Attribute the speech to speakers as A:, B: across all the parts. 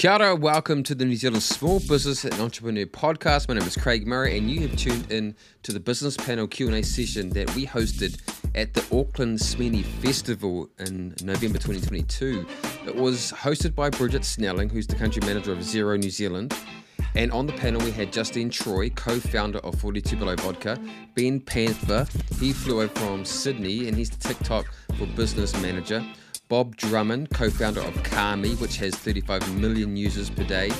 A: Kia ora, welcome to the New Zealand Small Business and Entrepreneur Podcast. My name is Craig Murray, and you have tuned in to the business panel Q&A session that we hosted at the Auckland SME Festival in November 2022. It was hosted by Bridget Snelling, who's the country manager of Xero New Zealand. And on the panel, we had Justine Troy, co founder of 42 Below Vodka, Ben Panther, he flew over from Sydney, and he's the TikTok for business manager. Bob Drummond, co founder of Kami, which has 35 million users per day,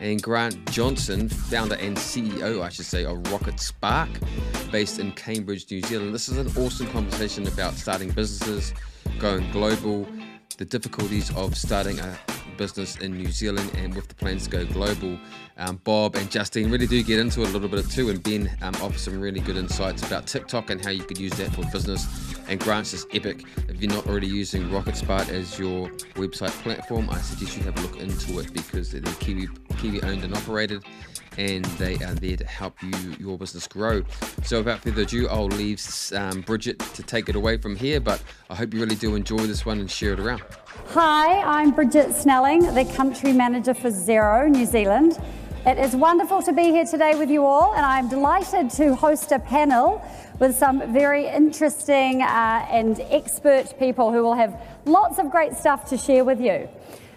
A: and Grant Johnson, founder and CEO, I should say, of Rocketspark, based in Cambridge, New Zealand. This is an awesome conversation about starting businesses, going global, the difficulties of starting a business in New Zealand and with the plans to go global. Um, Bob and Justine really do get into it a little bit too, and Ben um, offers some really good insights about TikTok and how you could use that for business. And Grant's just epic. If you're not already using Rocketspark as your website platform, I suggest you have a look into it because they're Kiwi, Kiwi owned and operated and they are there to help you your business grow. So without further ado, I'll leave um, Bridget to take it away from here. But I hope you really do enjoy this one and share it around.
B: Hi, I'm Bridget Snelling, the country manager for Xero New Zealand. It is wonderful to be here today with you all, and I'm delighted to host a panel with some very interesting uh, and expert people who will have lots of great stuff to share with you.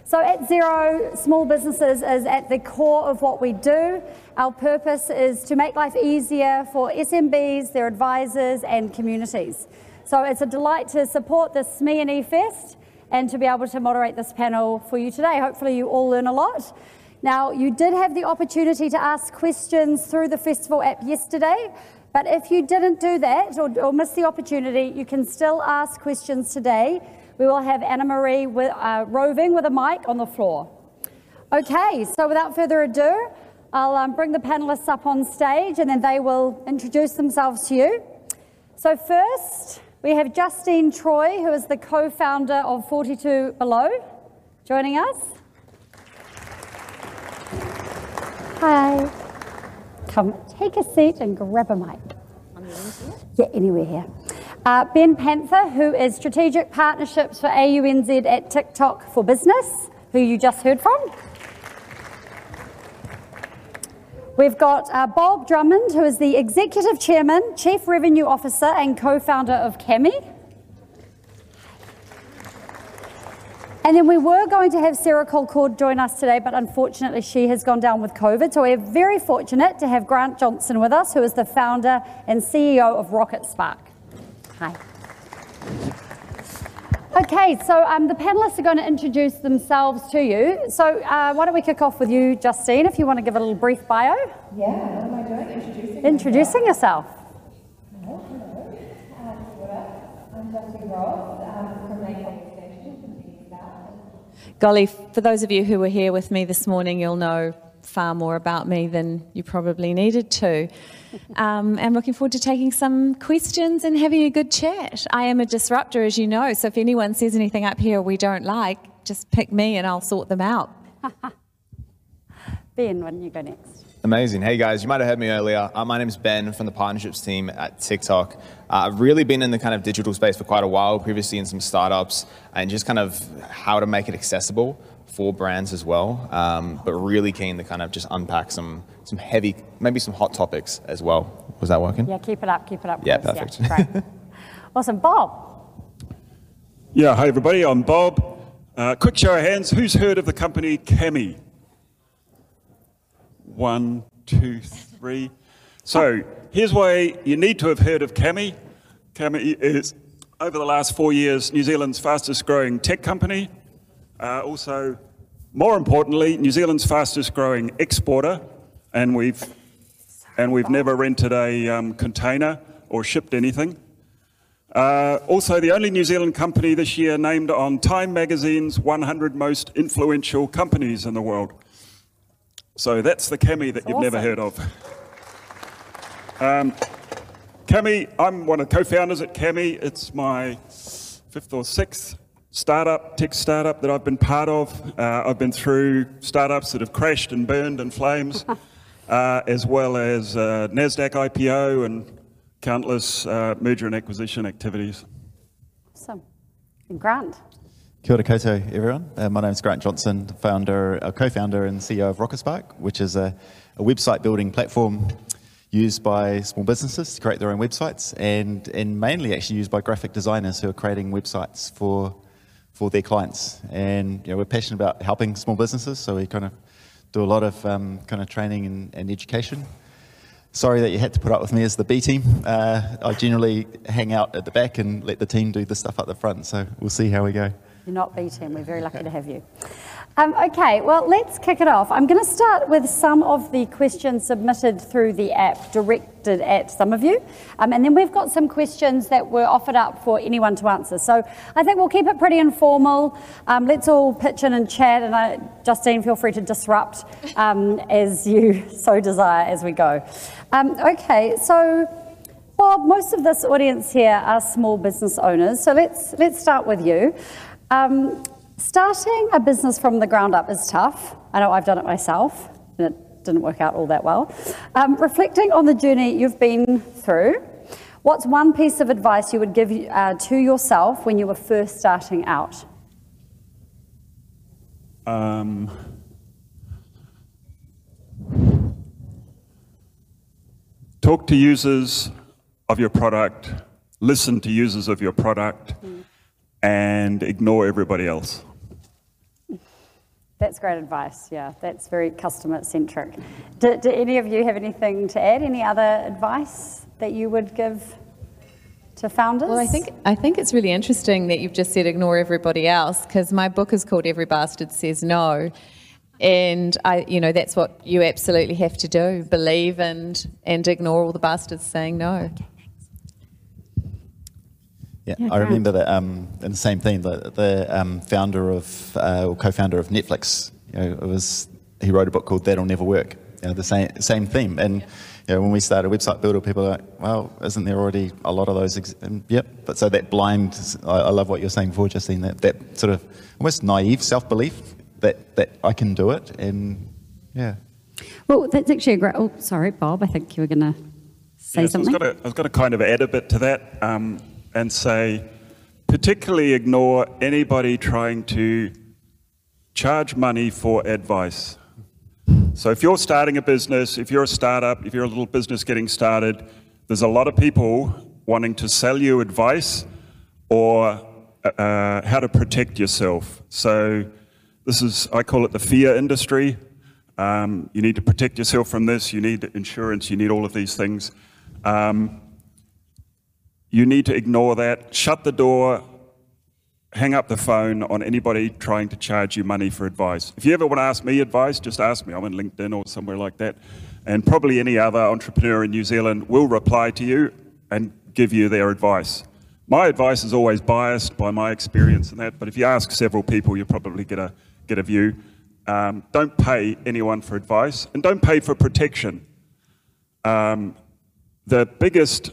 B: So, at Xero, small businesses is at the core of what we do. Our purpose is to make life easier for SMBs, their advisors, and communities. So, it's a delight to support this SME and eFest and to be able to moderate this panel for you today. Hopefully, you all learn a lot. Now, you did have the opportunity to ask questions through the festival app yesterday, but if you didn't do that or, or miss the opportunity, you can still ask questions today. We will have Anna Marie with, uh, roving with a mic on the floor. Okay, so without further ado, I'll um, bring the panelists up on stage and then they will introduce themselves to you. So, first, we have Justine Troy, who is the co founder of 42 Below, joining us. Hi. Come, take a seat and grab a mic. Yeah, anywhere here. Uh, ben Panther, who is Strategic Partnerships for AUNZ at TikTok for Business, who you just heard from. We've got uh, Bob Drummond, who is the Executive Chairman, Chief Revenue Officer, and co founder of Kami. And then we were going to have Sarah Colcord join us today, but unfortunately she has gone down with COVID. So we're very fortunate to have Grant Johnson with us, who is the founder and CEO of Rocketspark. Hi. Okay, so um, the panelists are going to introduce themselves to you. So uh, why don't we kick off with you, Justine, if you want to give a little brief bio?
C: Yeah, what am I doing? Introducing
B: Introducing yourself.
C: Hello, hello. Um, I'm Justine Ross um, from Mayfair Station from Sydney South.
D: Golly, for those of you who were here with me this morning, you'll know far more about me than you probably needed to. Um, I'm looking forward to taking some questions and having a good chat. I am a disruptor, as you know, so if anyone says anything up here we don't like, just pick me and I'll sort them out.
B: Ben, why don't you go next?
E: Amazing. Hey guys, you might have heard me earlier. Uh, my name is Ben from the partnerships team at TikTok. Uh, I've really been in the kind of digital space for quite a while, previously in some startups, and just kind of how to make it accessible for brands as well. Um, but really keen to kind of just unpack some some heavy, maybe some hot topics as well. Was that working?
B: Yeah, keep it up, keep it up.
E: Yeah,
B: please.
E: perfect.
B: Yeah, great. awesome. Bob.
F: Yeah, hi everybody, I'm Bob. Uh, quick show of hands, who's heard of the company Kami? One, two, three. So here's why you need to have heard of Kami. Kami is, over the last four years, New Zealand's fastest growing tech company. Uh, also, more importantly, New Zealand's fastest growing exporter, and we've, and we've never rented a um, container or shipped anything. Uh, also, the only New Zealand company this year named on Time Magazine's 100 most influential companies in the world. So that's the Kami that you've never heard of. Um, Kami, I'm one of the co-founders at Kami. It's my fifth or sixth startup, tech startup that I've been part of. Uh, I've been through startups that have crashed and burned in flames, uh, as well as uh, NASDAQ IPO and countless uh, merger and acquisition activities.
B: Awesome. And Grant.
G: Kia ora koutou, everyone. Uh, my name is Grant Johnson, founder, uh, co-founder and CEO of Rocketspark, which is a, a website building platform used by small businesses to create their own websites and, and mainly actually used by graphic designers who are creating websites for, for their clients. And you know, we're passionate about helping small businesses, so we kind of do a lot of um, kind of training and, and, education. Sorry that you had to put up with me as the B team. Uh, I generally hang out at the back and let the team do the stuff up the front, so we'll see how we go.
B: You're not B team, we're very lucky to have you. Um, okay, well, let's kick it off. I'm going to start with some of the questions submitted through the app directed at some of you. Um, and then we've got some questions that were offered up for anyone to answer. So I think we'll keep it pretty informal. Um, let's all pitch in and chat. And I, Justine, feel free to disrupt um, as you so desire as we go. Um, okay, so. Bob, most of this audience here are small business owners, so let's let's start with you. Um, Starting a business from the ground up is tough. I know I've done it myself, and it didn't work out all that well. Um, reflecting on the journey you've been through, what's one piece of advice you would give uh, to yourself when you were first starting out? Um,
F: talk to users of your product, listen to users of your product, mm. And ignore everybody else.
B: That's great advice. Yeah, that's very customer centric. Do, do, any of you have anything to add? Any other advice that you would give to founders?
D: Well, I think I think it's really interesting that you've just said ignore everybody else because my book is called Every Bastard Says No, and I, you know, that's what you absolutely have to do: believe and and ignore all the bastards saying no.
G: Yeah, yeah I remember that um, in the same thing, the, the um, founder of, uh, or co-founder of Netflix, you know, it was, he wrote a book called That'll Never Work, you know, the same, same theme. And you know, when we started Website Builder, people are like, well, isn't there already a lot of those? Ex-? yep, but so that blind, I, I, love what you're saying before, Justine, that, that sort of almost naive self-belief that, that I can do it, and yeah.
B: Well, that's actually a great, oh, sorry, Bob, I think you were going to say yes, something.
F: I was going to kind of add a bit to that. Um, and say, particularly ignore anybody trying to charge money for advice. So if you're starting a business, if you're a startup, if you're a little business getting started, there's a lot of people wanting to sell you advice or uh, how to protect yourself. So this is, I call it the fear industry. Um, you need to protect yourself from this. You need insurance. You need all of these things. Um, you need to ignore that, shut the door, hang up the phone on anybody trying to charge you money for advice. If you ever want to ask me advice, just ask me. I'm on LinkedIn or somewhere like that. And probably any other entrepreneur in New Zealand will reply to you and give you their advice. My advice is always biased by my experience and that, but if you ask several people, you'll probably get a, get a view. Um, don't pay anyone for advice and don't pay for protection. Um, the biggest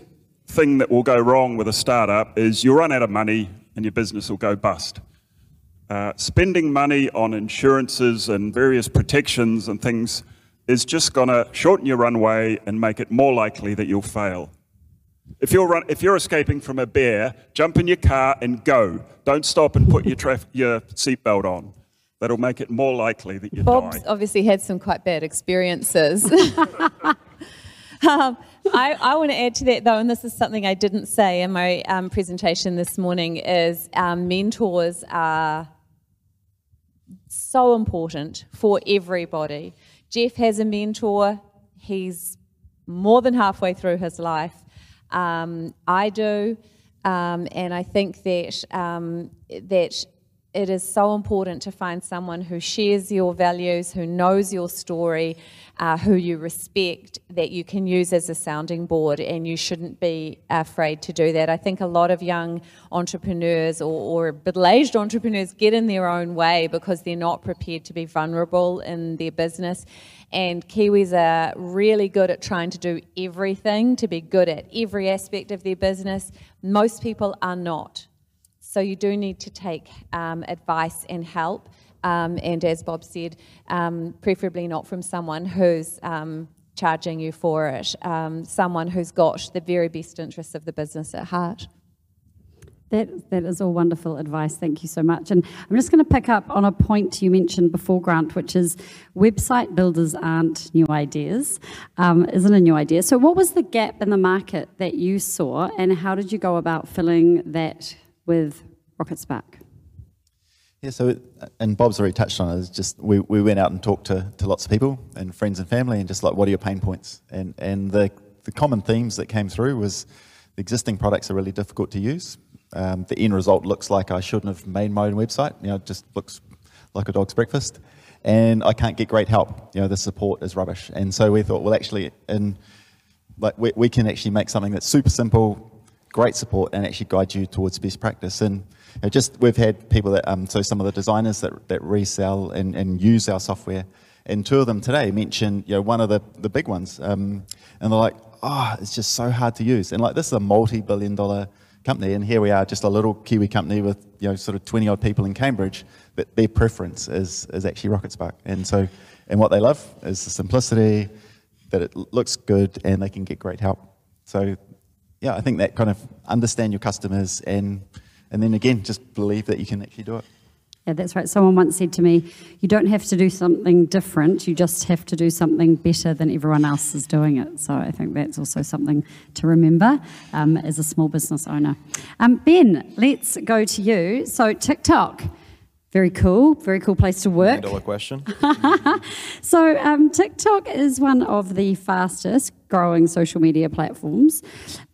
F: thing that will go wrong with a startup is you'll run out of money and your business will go bust. Uh, spending money on insurances and various protections and things is just going to shorten your runway and make it more likely that you'll fail. If you're, run, if you're escaping from a bear, jump in your car and go. Don't stop and put your, traf- your seatbelt on. That'll make it more likely that you
D: Bob's
F: die.
D: obviously had some quite bad experiences. um, I, I, want to add to that though, and this is something I didn't say in my um, presentation this morning, is mentors are so important for everybody. Geoff has a mentor. He's more than halfway through his life. Um, I do, um, and I think that um, that it is so important to find someone who shares your values, who knows your story, uh, who you respect, that you can use as a sounding board, and you shouldn't be afraid to do that. I think a lot of young entrepreneurs or, or middle aged entrepreneurs get in their own way because they're not prepared to be vulnerable in their business. And Kiwis are really good at trying to do everything, to be good at every aspect of their business. Most people are not. So you do need to take um, advice and help. Um, and as Bob said, um, preferably not from someone who's um, charging you for it, um, someone who's got the very best interests of the business at heart.
B: That, that is all wonderful advice. Thank you so much. And I'm just going to pick up on a point you mentioned before, Grant, which is website builders aren't new ideas, um, isn't a new idea. So, what was the gap in the market that you saw, and how did you go about filling that with Rocketspark?
G: Yeah, so, it, and Bob's already touched on it, it's just we, we went out and talked to, to lots of people and friends and family, and just like, what are your pain points? And, and the, the common themes that came through was the existing products are really difficult to use um, the end result looks like I shouldn't have made my own website. You know, it just looks like a dog's breakfast. And I can't get great help. You know, the support is rubbish. And so we thought, well, actually, in, like we, we can actually make something that's super simple, great support, and actually guide you towards best practice. And know, just we've had people that, um, so some of the designers that, that resell and, and use our software, and two of them today mentioned, you know, one of the, the big ones, um, and they're like, oh, it's just so hard to use. And like, this is a multi-billion dollar company, and here we are, just a little Kiwi company with you know sort of 20 odd people in Cambridge, but their preference is is actually Rocketspark, and so and what they love is the simplicity, that it looks good, and they can get great help. So yeah, I think that kind of understand your customers and and then again just believe that you can actually do it.
B: Yeah, that's right. Someone once said to me, You don't have to do something different, you just have to do something better than everyone else is doing it. So I think that's also something to remember um, as a small business owner. Um, ben, let's go to you. So, TikTok. Very cool, very cool place to work.
E: Dollar question.
B: so, um, TikTok is one of the fastest growing social media platforms.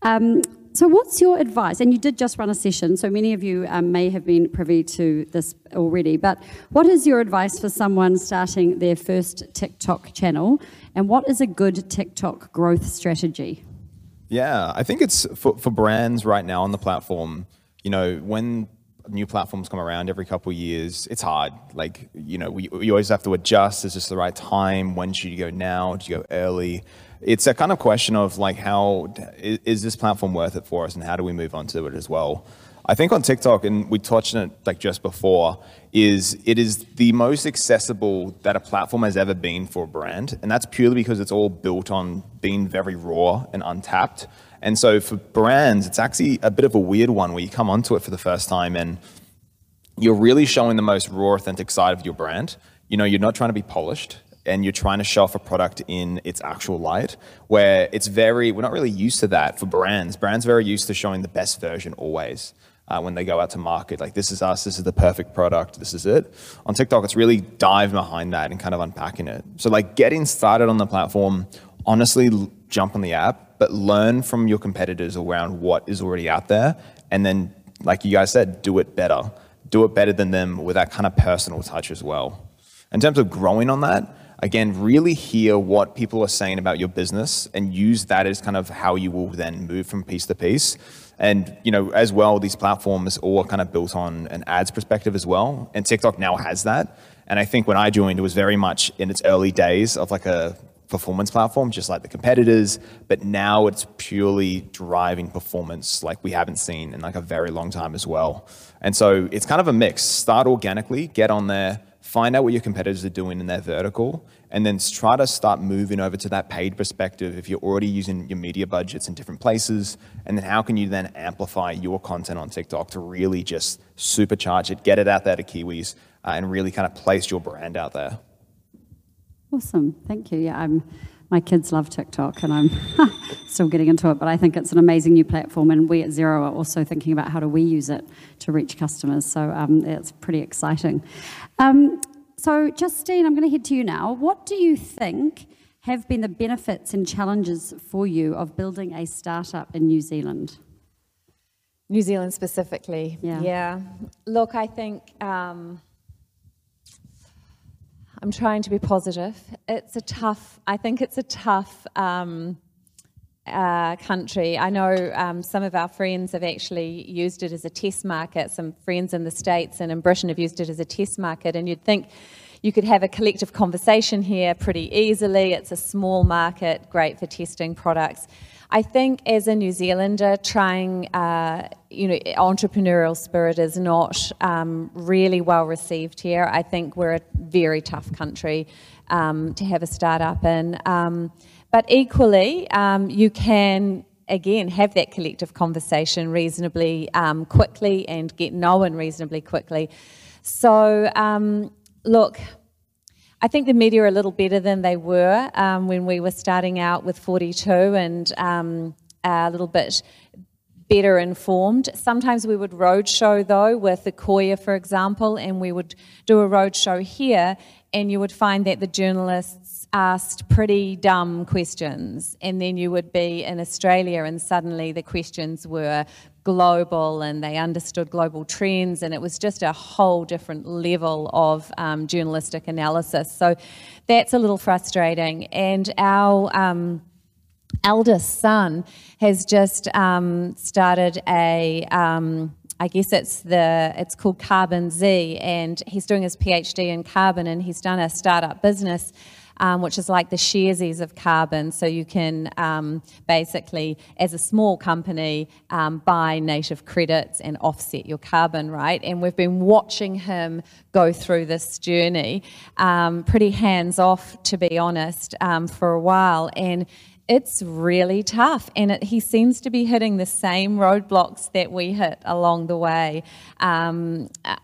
B: Um, so, what's your advice? And you did just run a session, so many of you um, may have been privy to this already. But what is your advice for someone starting their first TikTok channel? And what is a good TikTok growth strategy?
E: Yeah, I think it's for, for brands right now on the platform. You know, when new platforms come around every couple of years, it's hard. Like, you know, we, we always have to adjust. Is this the right time? When should you go now? Do you go early? It's a kind of question of like how is, is, this platform worth it for us and how do we move on to it as well? I think on tiktok and we touched on it like just before is it is the most accessible that a platform has ever been for a brand and that's purely because it's all built on being very raw and untapped. And so for brands it's actually a bit of a weird one where you come onto it for the first time and you're really showing the most raw authentic side of your brand. You know you're not trying to be polished and you're trying to off a product in its actual light, where it's very, we're not really used to that for brands. Brands are very used to showing the best version always. Uh, when they go out to market, like this is us, this is the perfect product, this is it. On TikTok, it's really dive behind that and kind of unpacking it. So, like getting started on the platform, honestly, jump on the app, but learn from your competitors around what is already out there, and then, like you guys said, do it better. Do it better than them with that kind of personal touch as well. In terms of growing on that, again, really hear what people are saying about your business and use that as kind of how you will then move from piece to piece. And you know, as well, these platforms all kind of built on an ads perspective as well. And TikTok now has that. And I think when I joined, it was very much in its early days of like a performance platform, just like the competitors. But now it's purely driving performance like we haven't seen in like a very long time as well. And so it's kind of a mix. Start organically, get on there, find out what your competitors are doing in their vertical, and then try to start moving over to that paid perspective if you're already using your media budgets in different places. And then how can you then amplify your content on TikTok to really just supercharge it, get it out there to Kiwis, uh, and really kind of place your brand out there?
B: Awesome. Thank you. Yeah, I'm my kids love TikTok and I'm still getting into it, but I think it's an amazing new platform. And we at Xero are also thinking about how do we use it to reach customers. So um, it's pretty exciting. Um, so, Justine, I'm going to head to you now. What do you think have been the benefits and challenges for you of building a startup in New Zealand?
D: New Zealand specifically.
B: Yeah.
D: Yeah. Look, I think. Um, I'm trying to be positive. It's a tough, I think it's a tough um, uh, country. I know um, some of our friends have actually used it as a test market. Some friends in the States and in Britain have used it as a test market, and you'd think you could have a collective conversation here pretty easily. It's a small market, great for testing products. I think as a New Zealander, trying, uh, you know, entrepreneurial spirit is not um, really well received here. I think we're a very tough country um, to have a startup in. Um, but equally, um, you can again have that collective conversation reasonably um, quickly and get known reasonably quickly. So, um, look, I think the media are a little better than they were um, when we were starting out with 42 and um, a little bit better informed. Sometimes we would roadshow though with the Koya, for example, and we would do a roadshow here, and you would find that the journalists asked pretty dumb questions, and then you would be in Australia, and suddenly the questions were global and they understood global trends, and it was just a whole different level of um, journalistic analysis. So that's a little frustrating, and our um, eldest son has just um, started a. Um, I guess it's the it's called Carbon Z, and he's doing his PhD in carbon, and he's done a startup business. Um, which is like the sharesies of carbon. So you can um, basically, as a small company, um, buy native credits and offset your carbon, right? And we've been watching him go through this journey, um, pretty hands off, to be honest, um, for a while. And it's really tough, and it, he seems to be hitting the same roadblocks that we hit along the way. Um, uh,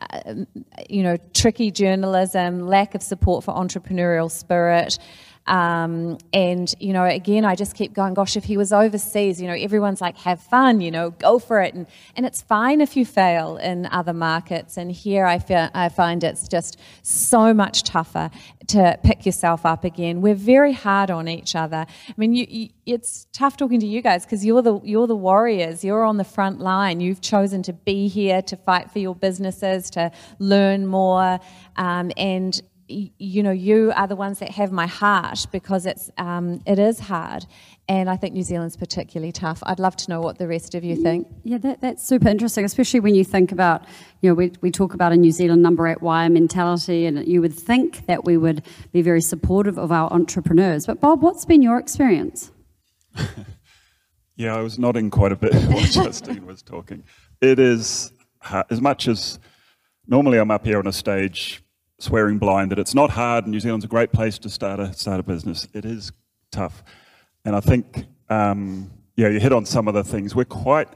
D: you know, tricky journalism, lack of support for entrepreneurial spirit. Um, and, you know, again, I just keep going, gosh, if he was overseas, you know, everyone's like, have fun, you know, go for it. And, and it's fine if you fail in other markets. And here I, feel, I find it's just so much tougher to pick yourself up again. We're very hard on each other. I mean, you, you, it's tough talking to you guys because you're the, you're the warriors. You're on the front line. You've chosen to be here to fight for your businesses, to learn more. Um, and you know, you are the ones that have my heart because it's um, it is hard, and I think New Zealand's particularly tough. I'd love to know what the rest of you think.
B: Yeah, that, that's super interesting, especially when you think about, you know, we, we talk about a New Zealand number eight wire mentality, and you would think that we would be very supportive of our entrepreneurs. But Bob, what's been your experience?
F: yeah, I was nodding quite a bit while Justine was talking. It is as much as normally I'm up here on a stage swearing blind that it's not hard. New Zealand's a great place to start a start a business. It is tough, and I think um, yeah, you hit on some of the things. We're quite,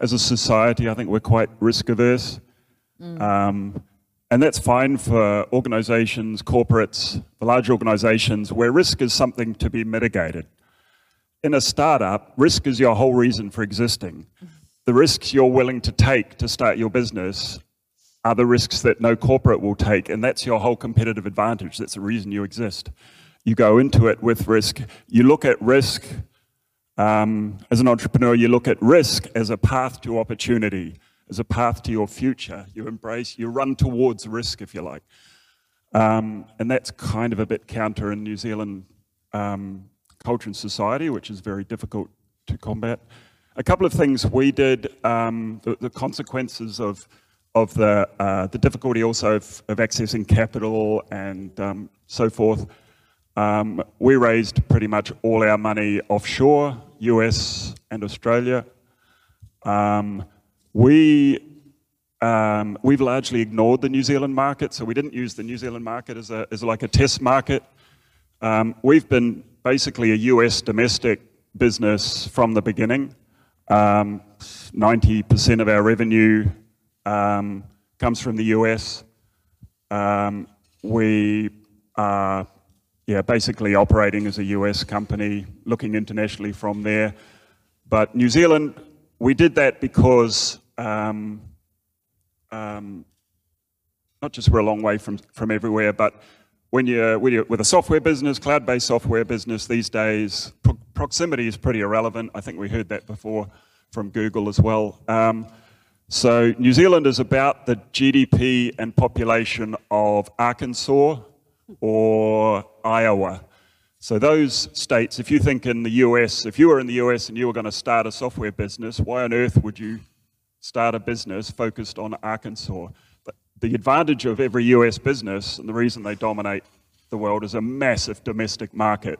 F: as a society, I think we're quite risk averse, mm. um, and that's fine for organisations, corporates, for large organisations where risk is something to be mitigated. In a startup, risk is your whole reason for existing. The risks you're willing to take to start your business are the risks that no corporate will take, and that's your whole competitive advantage. That's the reason you exist. You go into it with risk. You look at risk um, as an entrepreneur, you look at risk as a path to opportunity, as a path to your future. You embrace, you run towards risk, if you like. Um, and that's kind of a bit counter in New Zealand um, culture and society, which is very difficult to combat. A couple of things we did, um, the, the consequences of of the, uh, the difficulty also of, of, accessing capital and um, so forth. Um, we raised pretty much all our money offshore, US and Australia. Um, we, um, we've largely ignored the New Zealand market, so we didn't use the New Zealand market as, a, as like a test market. Um, we've been basically a US domestic business from the beginning. 90% um, of our revenue um, comes from the US. Um, we are yeah, basically operating as a US company, looking internationally from there. But New Zealand, we did that because um, um, not just we're a long way from, from everywhere, but when you're, when you're with a software business, cloud-based software business these days, pro proximity is pretty irrelevant. I think we heard that before from Google as well. Um, so New Zealand is about the GDP and population of Arkansas or Iowa. So those states, if you think in the US, if you were in the US and you were going to start a software business, why on earth would you start a business focused on Arkansas? But the advantage of every US business and the reason they dominate the world is a massive domestic market.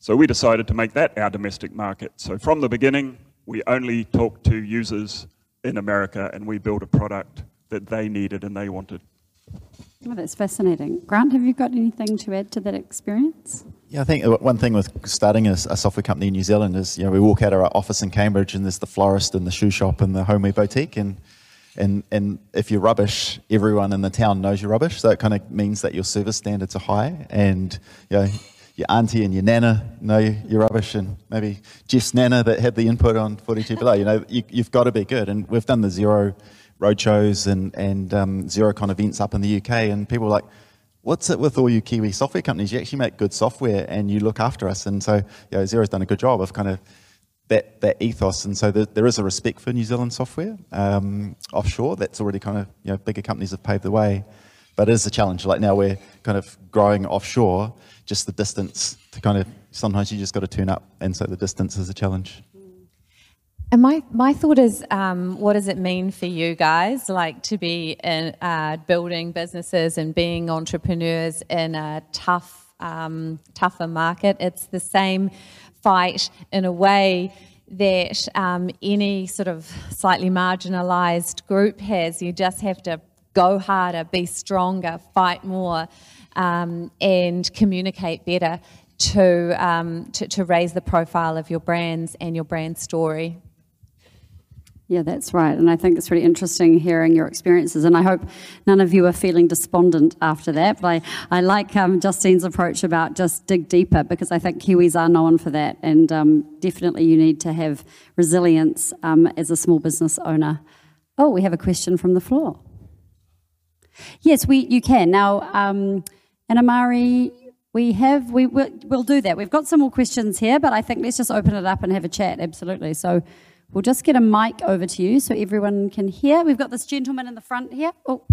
F: So we decided to make that our domestic market. So from the beginning, we only talked to users in America and we built a product that they needed and they wanted.
B: Oh, that's fascinating. Grant, have you got anything to add to that experience?
G: Yeah, I think uh, one thing with starting a, a, software company in New Zealand is, you know, we walk out of our office in Cambridge and there's the florist and the shoe shop and the homeware boutique. And, and, and if you're rubbish, everyone in the town knows you're rubbish. So it kind of means that your service standards are high. And, you know, your auntie and your nana know you're rubbish. And maybe Geoff's nana that had the input on 42 Below, you know, you, have got to be good. And we've done the Xero roadshows and, and um, Xerocon events up in the UK. And people are like, what's it with all you Kiwi software companies? You actually make good software and you look after us. And so, you know, Xero's done a good job of kind of that, that ethos. And so there, there is a respect for New Zealand software um, offshore. That's already kind of, you know, bigger companies have paved the way. But it is a challenge. Like now we're kind of growing offshore, just the distance to kind of, sometimes you just got to turn up. And so the distance is a challenge.
D: And my, my thought is, um, what does it mean for you guys, like to be in uh, building businesses and being entrepreneurs in a tough, um, tougher market? It's the same fight in a way that um, any sort of slightly marginalised group has. You just have to go harder, be stronger, fight more, um, and communicate better to, um, to, to raise the profile of your brands and your brand story.
B: Yeah, that's right. And I think it's really interesting hearing your experiences. And I hope none of you are feeling despondent after that. But I, I like um, Justine's approach about just dig deeper because I think Kiwis are known for that. And um, definitely you need to have resilience um, as a small business owner. Oh, we have a question from the floor. Yes, we you can. Now, um, and Amari, we have, we, we'll, we'll do that. We've got some more questions here, but I think let's just open it up and have a chat. Absolutely. So, We'll just get a mic over to you so everyone can hear. We've got this gentleman in the front here. Oh.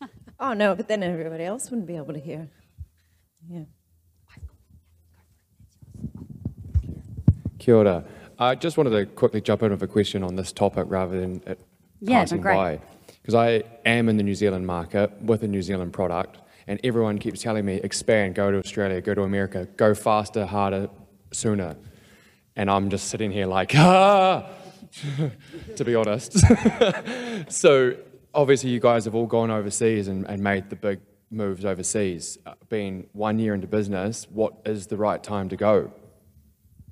H: oh, no, but then everybody else wouldn't be able to hear. Yeah.
I: Kia ora. I just wanted to quickly jump in with a question on this topic rather than it
B: yeah,
I: passing by. Because I am in the New Zealand market with a New Zealand product, and everyone keeps telling me expand, go to Australia, go to America, go faster, harder, sooner and I'm just sitting here like, ah, to be honest. so obviously you guys have all gone overseas and, and made the big moves overseas. Uh, being one year into business, what is the right time to go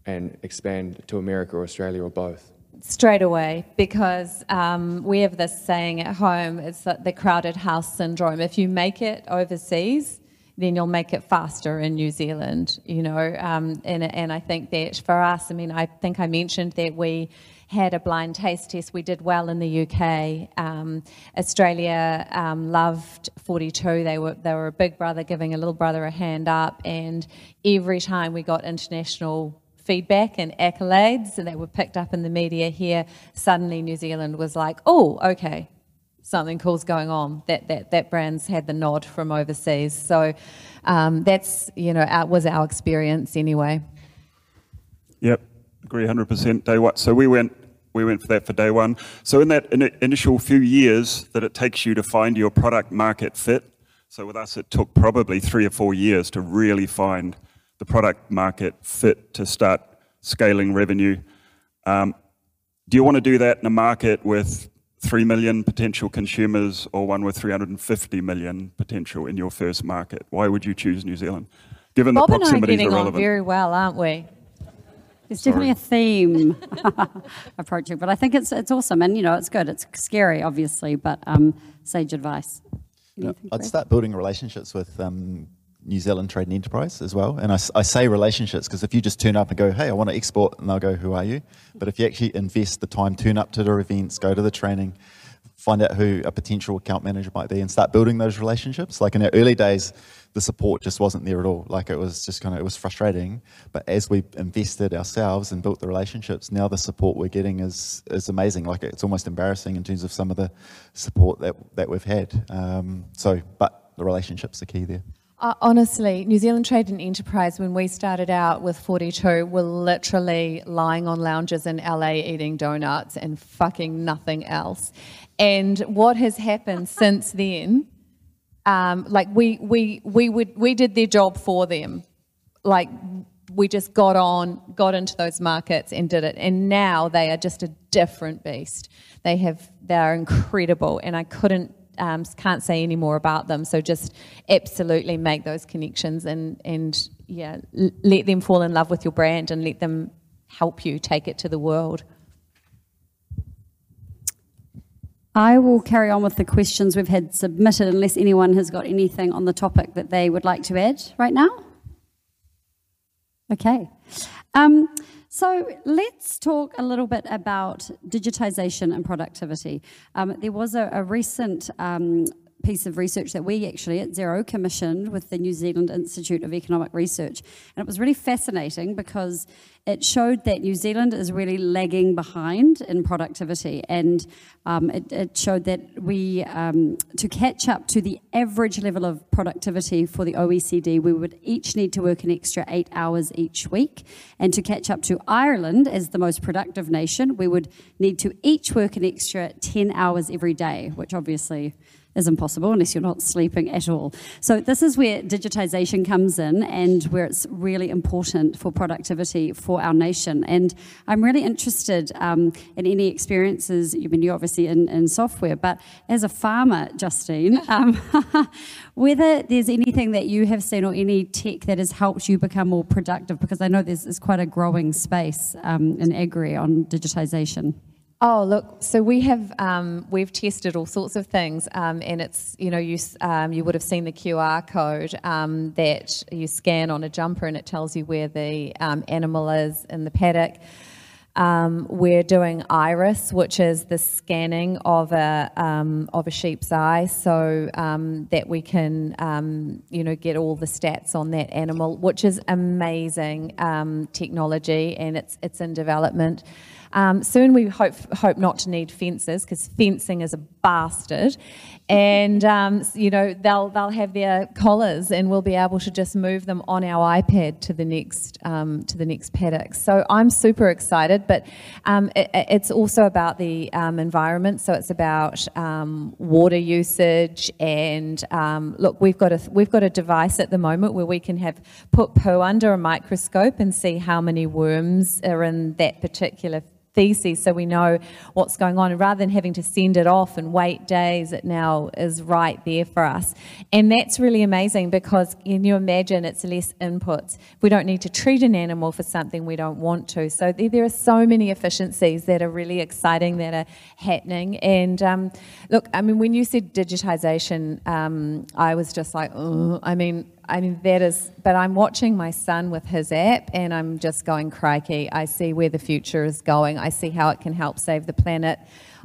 I: and expand to America or Australia or both?
D: Straight away, because um, we have this saying at home, it's the crowded house syndrome. If you make it overseas, then you'll make it faster in New Zealand, you know. Um, and, and I think that for us, I mean, I think I mentioned that we had a blind taste test. We did well in the UK. Um, Australia um, loved 42. They were they were a big brother giving a little brother a hand up, and every time we got international feedback and accolades and that were picked up in the media here, suddenly New Zealand was like, oh, okay, something cool's going on. That that that brand's had the nod from overseas. So um, that's you know our, was our experience anyway.
F: Yep, agree 100% day one. So we went we went for that for day one. So in that in initial few years that it takes you to find your product market fit. So with us, it took probably three or four years to really find the product market fit to start scaling revenue. Um, do you want to do that in a market with 3 million potential consumers or one with 350 million potential in your first market? Why would you choose New Zealand? Given
D: Bob
F: the proximities
D: and I are getting
F: relevant.
D: on very well, aren't we?
B: It's definitely a theme approaching, but I think it's it's awesome, and you know it's good. It's scary, obviously, but um, sage advice.
G: I'd start building relationships with um, New Zealand Trade and Enterprise as well. And I, I say relationships because if you just turn up and go, hey, I want to export, and they'll go, who are you? But if you actually invest the time, turn up to the events, go to the training, find out who a potential account manager might be, and start building those relationships. Like in our early days, the support just wasn't there at all. Like it was just kind of, it was frustrating. But as we invested ourselves and built the relationships, now the support we're getting is is amazing. Like it's almost embarrassing in terms of some of the support that, that we've had. Um, so, but the relationships are key there.
D: Uh, honestly, New Zealand Trade and Enterprise, when we started out with 42, were literally lying on lounges in LA eating donuts and fucking nothing else. And what has happened since then, um, like we, we, we, would, we did their job for them. Like we just got on, got into those markets and did it. And now they are just a different beast. They have, they are incredible. And I couldn't um, can't say any more about them. So just absolutely make those connections and and yeah, l- let them fall in love with your brand and let them help you take it to the world.
B: I will carry on with the questions we've had submitted unless anyone has got anything on the topic that they would like to add right now. Okay. Um, so let's talk a little bit about digitization and productivity. Um, there was a, a recent um, piece of research that we actually at Xero commissioned with the New Zealand Institute of Economic Research. And it was really fascinating because it showed that New Zealand is really lagging behind in productivity. And um, it, it, showed that we, um, to catch up to the average level of productivity for the OECD, we would each need to work an extra eight hours each week. And to catch up to Ireland as the most productive nation, we would need to each work an extra 10 hours every day, which obviously is impossible unless you're not sleeping at all. So this is where digitization comes in and where it's really important for productivity for our nation. And I'm really interested um, in any experiences, I mean, you're obviously in, in software, but as a farmer, Justine, um, whether there's anything that you have seen or any tech that has helped you become more productive, because I know there's, there's quite a growing space um, in agri on digitization.
D: Oh, look, so we have, um, we've tested all sorts of things, um, and it's, you know, you, um, you would have seen the QR code um, that you scan on a jumper and it tells you where the um, animal is in the paddock. Um, we're doing iris, which is the scanning of a of a sheep's eye, so that we can you know get all the stats on that animal, which is amazing technology, and it's it's in development. Um, soon we hope, hope not to need fences because fencing is a bastard. And, um, you know, they'll, they'll have their collars and we'll be able to just move them on our iPad to the next, um, to the next paddock. So I'm super excited, but um, it, it's also about the um, environment. So it's about um, water usage and look, we've got, a, we've got a device at the moment where we can have put poo under a microscope and see how many worms are in that particular theses so we know what's going on. And rather than having to send it off and wait days, it now is right there for us. And that's really amazing because can you imagine it's less inputs. We don't need to treat an animal for something we don't want to. So there, are so many efficiencies that are really exciting that are happening. And um, look, I mean, when you said digitization, um, I was just like, oh, I mean, I mean, that is, but I'm watching my son with his app and I'm just going, crikey, I see where the future is going. I see how it can help save the planet.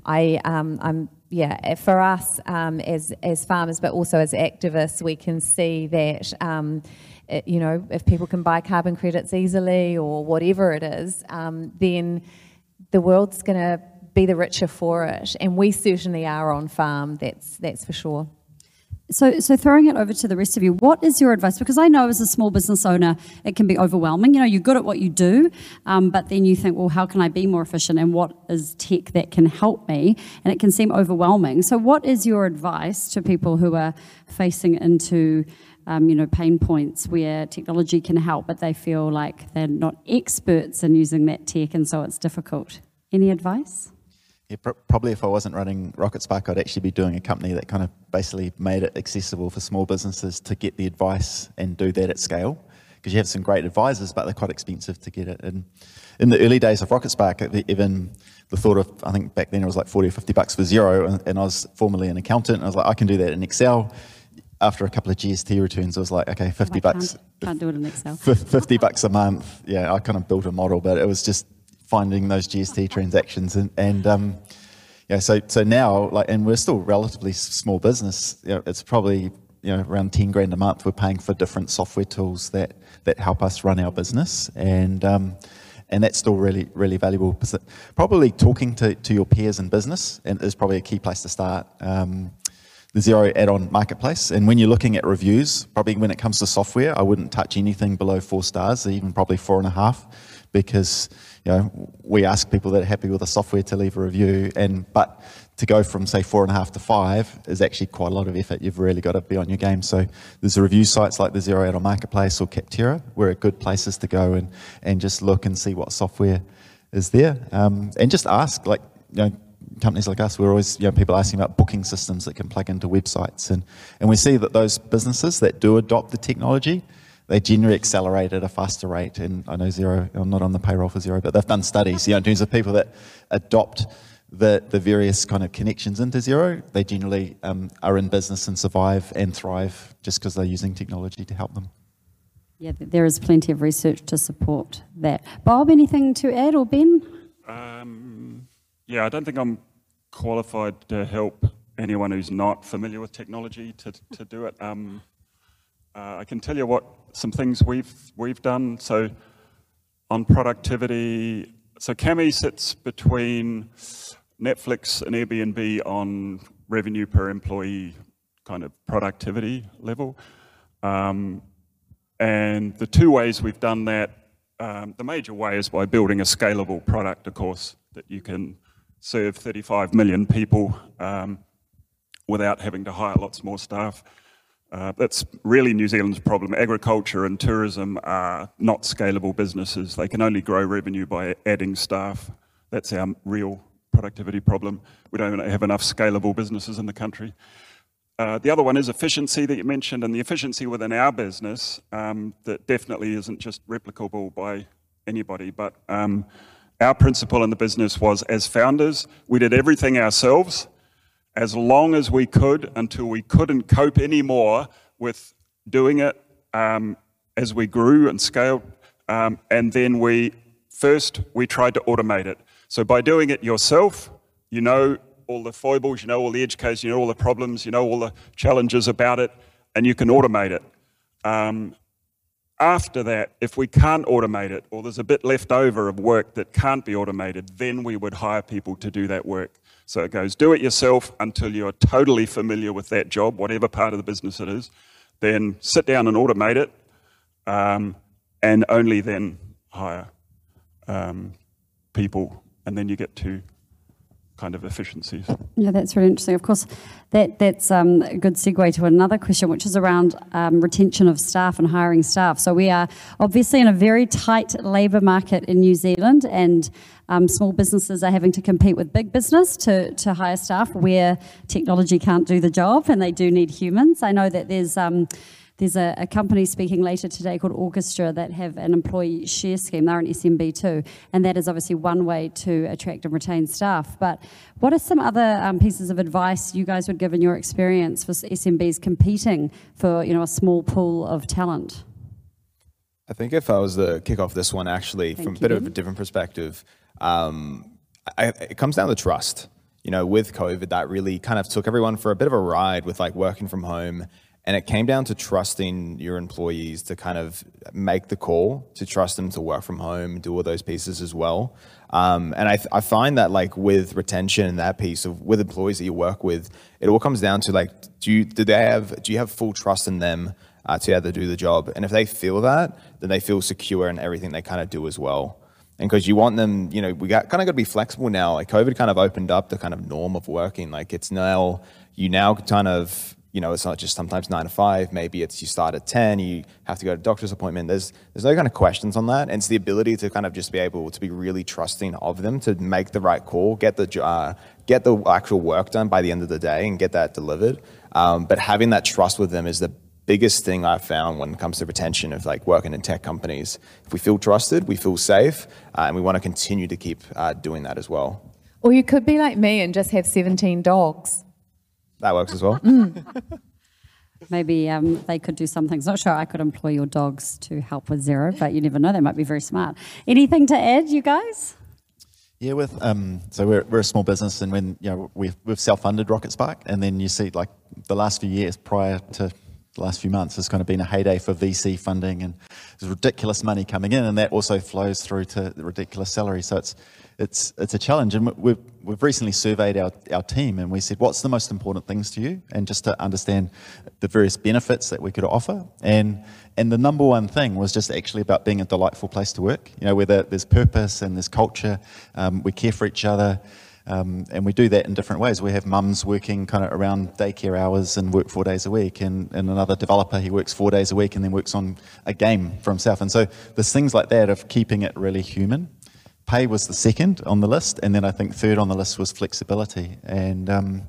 D: I, um, I'm, yeah, for us um, as, as farmers, but also as activists, we can see that, um, it, you know, if people can buy carbon credits easily or whatever it is, um, then the world's going to be the richer for it. And we certainly are on farm, that's, that's for sure.
B: So, so throwing it over to the rest of you, what is your advice? Because I know as a small business owner, it can be overwhelming. You know, you're good at what you do, um, but then you think, well, how can I be more efficient? And what is tech that can help me? And it can seem overwhelming. So, what is your advice to people who are facing into, um, you know, pain points where technology can help, but they feel like they're not experts in using that tech, and so it's difficult? Any advice?
G: Yeah, pr- probably if I wasn't running Rocketspark, I'd actually be doing a company that kind of basically made it accessible for small businesses to get the advice and do that at scale. Because you have some great advisors, but they're quite expensive to get it. And in the early days of Rocketspark, even the thought of, I think back then it was like 40 or 50 bucks for Xero, and, and I was formerly an accountant, and I was like, I can do that in Excel. After a couple of GST returns, I was like, okay, 50
B: I
G: bucks.
B: Can't, can't do it in Excel.
G: 50 bucks a month. Yeah, I kind of built a model, but it was just finding those GST transactions. And, and um, yeah, so, so now, like, and we're still relatively small business. You know, it's probably you know around 10 grand a month we're paying for different software tools that, that help us run our business. And, um, and that's still really, really valuable. Probably talking to, to your peers in business and is probably a key place to start. Um, the Xero add-on marketplace. And when you're looking at reviews, probably when it comes to software, I wouldn't touch anything below four stars, even probably four and a half, because you know we ask people that are happy with the software to leave a review. And but to go from say four and a half to five is actually quite a lot of effort. You've really got to be on your game. So there's review sites like the Xero add-on marketplace or Capterra, where are good places to go and and just look and see what software is there, um, and just ask like you know companies like us, we're always, you know, people asking about booking systems that can plug into websites. And, and we see that those businesses that do adopt the technology, they generally accelerate at a faster rate. And I know Xero, I'm not on the payroll for Xero, but they've done studies, you know, in terms of people that adopt the, the various kind of connections into Xero, they generally um, are in business and survive and thrive just because they're using technology to help them.
B: Yeah, there is plenty of research to support that. Bob, anything to add or Ben?
F: Um, yeah, I don't think I'm qualified to help anyone who's not familiar with technology to, to do it. Um, uh, I can tell you what some things we've we've done. So on productivity, so Kami sits between Netflix and Airbnb on revenue per employee kind of productivity level. Um, and the two ways we've done that, um, the major way is by building a scalable product, of course, that you can serve 35 million people um, without having to hire lots more staff. Uh, that's really New Zealand's problem. Agriculture and tourism are not scalable businesses. They can only grow revenue by adding staff. That's our real productivity problem. We don't have enough scalable businesses in the country. Uh, the other one is efficiency that you mentioned, and the efficiency within our business um, that definitely isn't just replicable by anybody, but um, our principle in the business was as founders, we did everything ourselves as long as we could until we couldn't cope anymore with doing it um, as we grew and scaled. Um, and then we, first, we tried to automate it. So by doing it yourself, you know all the foibles, you know all the edge cases, you know all the problems, you know all the challenges about it, and you can automate it. Um, after that, if we can't automate it, or there's a bit left over of work that can't be automated, then we would hire people to do that work. So it goes do it yourself until you're totally familiar with that job, whatever part of the business it is. Then sit down and automate it, um, and only then hire um, people, and then you get to kind of efficiencies.
B: Yeah, that's really interesting. Of course, that that's um, a good segue to another question, which is around um, retention of staff and hiring staff. So we are obviously in a very tight labour market in New Zealand, and um, small businesses are having to compete with big business to, to hire staff where technology can't do the job and they do need humans. I know that there's um, there's a, a, company speaking later today called Orchestra that have an employee share scheme. They're an SMB too, and that is obviously one way to attract and retain staff. But what are some other um, pieces of advice you guys would give in your experience for SMBs competing for you know a small pool of talent?
E: I think if I was to kick off this one, actually, Thank from a bit of a different perspective, um, I, it comes down to trust. You know, with COVID, that really kind of took everyone for a bit of a ride with like working from home. And it came down to trusting your employees to kind of make the call, to trust them to work from home, do all those pieces as well. Um, and I, I find that like with retention and that piece of with employees that you work with, it all comes down to like, do you, do they have, do you have full trust in them uh, to be able to do the job? And if they feel that, then they feel secure in everything they kind of do as well and because you want them, you know, we got kind of got to be flexible now. Like COVID kind of opened up the kind of norm of working. Like it's now you now kind of you know it's not just sometimes nine to five. Maybe it's you start at ten. You have to go to doctor's appointment. There's there's no kind of questions on that. And it's the ability to kind of just be able to be really trusting of them to make the right call, get the uh, get the actual work done by the end of the day, and get that delivered. Um, but having that trust with them is the biggest thing I've found when it comes to retention of like working in tech companies. If we feel trusted, we feel safe, uh, and we want to continue to keep uh, doing that as well.
D: Or you could be like me and just have 17 dogs.
E: That works as well.
B: Mm. Maybe um, they could do some things. Not sure I could employ your dogs to help with Xero, but you never know. They might be very smart. Anything to add, you guys?
G: Yeah, with um, so we're, we're a small business, and when you know we've, we've self-funded Rocketspark, and then you see like the last few years prior to the last few months has kind of been a heyday for VC funding and there's ridiculous money coming in and that also flows through to the ridiculous salary. So it's, it's, it's a challenge. And we've, we've recently surveyed our, our team and we said, what's the most important things to you? And just to understand the various benefits that we could offer. And, and the number one thing was just actually about being a delightful place to work, you know, where there's purpose and there's culture, um, we care for each other. Um, and we do that in different ways. We have mums working kind of around daycare hours and work four days a week, and, and another developer, he works four days a week and then works on a game for himself. And so there's things like that of keeping it really human. pay was the second on the list, and then I think third on the list was flexibility. And um,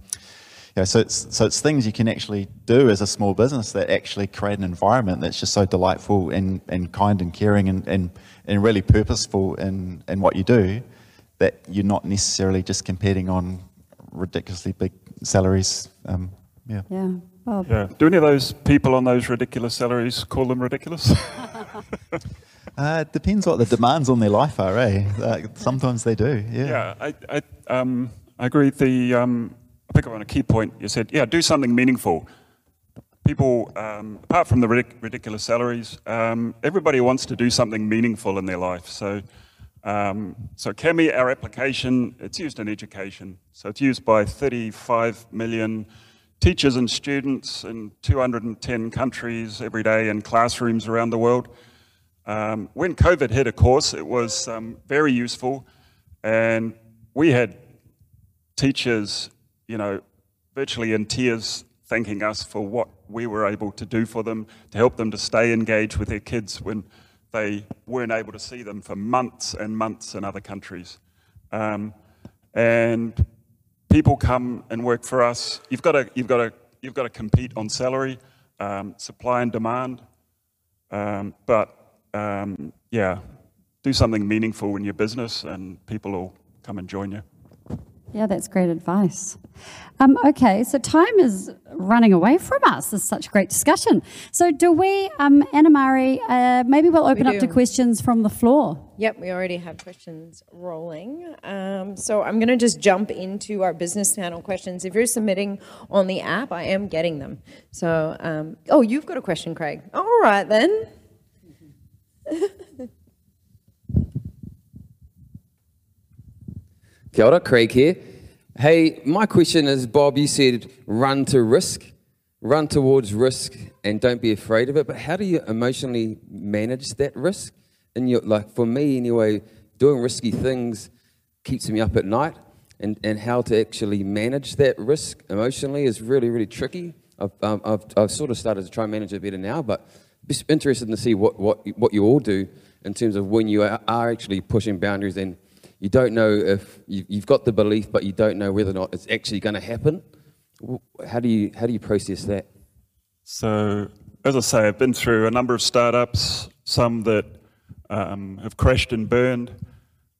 G: so it's so it's things you can actually do as a small business that actually create an environment that's just so delightful and, and kind and caring and, and, and really purposeful in, in what you do that you're not necessarily just competing on ridiculously big salaries. Um, yeah.
B: Yeah. Well,
F: Yeah. Do any of those people on those ridiculous salaries call them ridiculous?
G: Uh, it depends what the demands on their life are, eh? Uh, sometimes they do, yeah.
F: yeah, I, I, um, I agree. The um, I pick up on a key point. You said, yeah, do something meaningful. People, um, apart from the ridic- ridiculous salaries, um, everybody wants to do something meaningful in their life. So, um, so Kami, our application, it's used in education. So it's used by 35 million teachers and students in 210 countries every day in classrooms around the world. Um, when COVID hit, of course, it was um, very useful, and we had teachers, you know, virtually in tears thanking us for what we were able to do for them to help them to stay engaged with their kids when they weren't able to see them for months and months in other countries. Um, and people come and work for us. You've got to, you've got to, you've got to compete on salary, um, supply and demand. Um, but um, yeah, do something meaningful in your business, and people will come and join you.
B: Yeah, that's great advice. Um, okay, so time is running away from us. This is such a great discussion. So, do we, um, Anna Mari, uh, maybe we'll open up to questions from the floor.
H: Yep, we already have questions rolling. Um, so I'm going to just jump into our business panel questions. If you're submitting on the app, I am getting them. So, um, oh, you've got a question, Craig. All right then.
A: Kia ora, Craig here. Hey, my question is, Bob, you said run to risk, run towards risk, and don't be afraid of it. But how do you emotionally manage that risk? And your like for me anyway, doing risky things keeps me up at night, and, and how to actually manage that risk emotionally is really really tricky. I've, um, I've, I've sort of started to try and manage it better now, but just interested to see what, what, what you all do in terms of when you are, are actually pushing boundaries and you don't know if you, you've got the belief, but you don't know whether or not it's actually going to happen. How do you how do you process that?
F: So, as I say, I've been through a number of startups, some that um, have crashed and burned.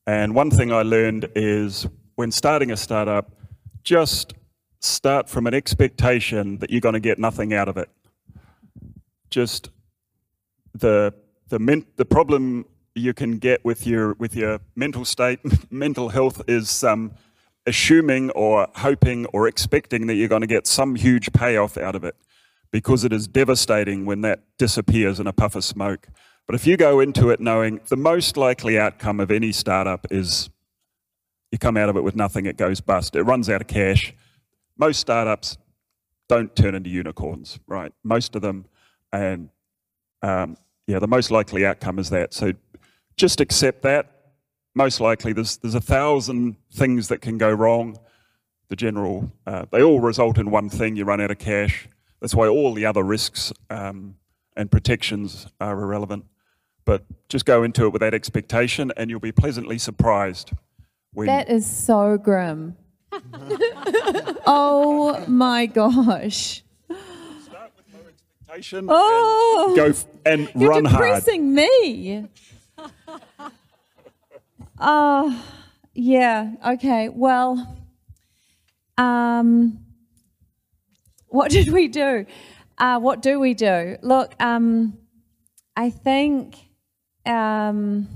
F: And one thing I learned is when starting a startup, just start from an expectation that you're going to get nothing out of it. Just the the the problem you can get with your with your mental state, mental health is um, assuming or hoping or expecting that you're going to get some huge payoff out of it, because it is devastating when that disappears in a puff of smoke. But if you go into it knowing the most likely outcome of any startup is you come out of it with nothing, it goes bust, it runs out of cash. Most startups don't turn into unicorns, right? Most of them, and um, yeah, the most likely outcome is that. So just accept that. Most likely, there's there's a thousand things that can go wrong. The general, uh, they all result in one thing: you run out of cash. That's why all the other risks um, and protections are irrelevant. But just go into it with that expectation, and you'll be pleasantly surprised. When
D: That is so grim. oh my gosh.
F: Start with no expectation,
D: Oh,
F: go and
D: you're
F: run hard.
D: depressing me. Oh, yeah. Okay. Well, um, what did we do? Uh, what do we do? Look, um, I think, um,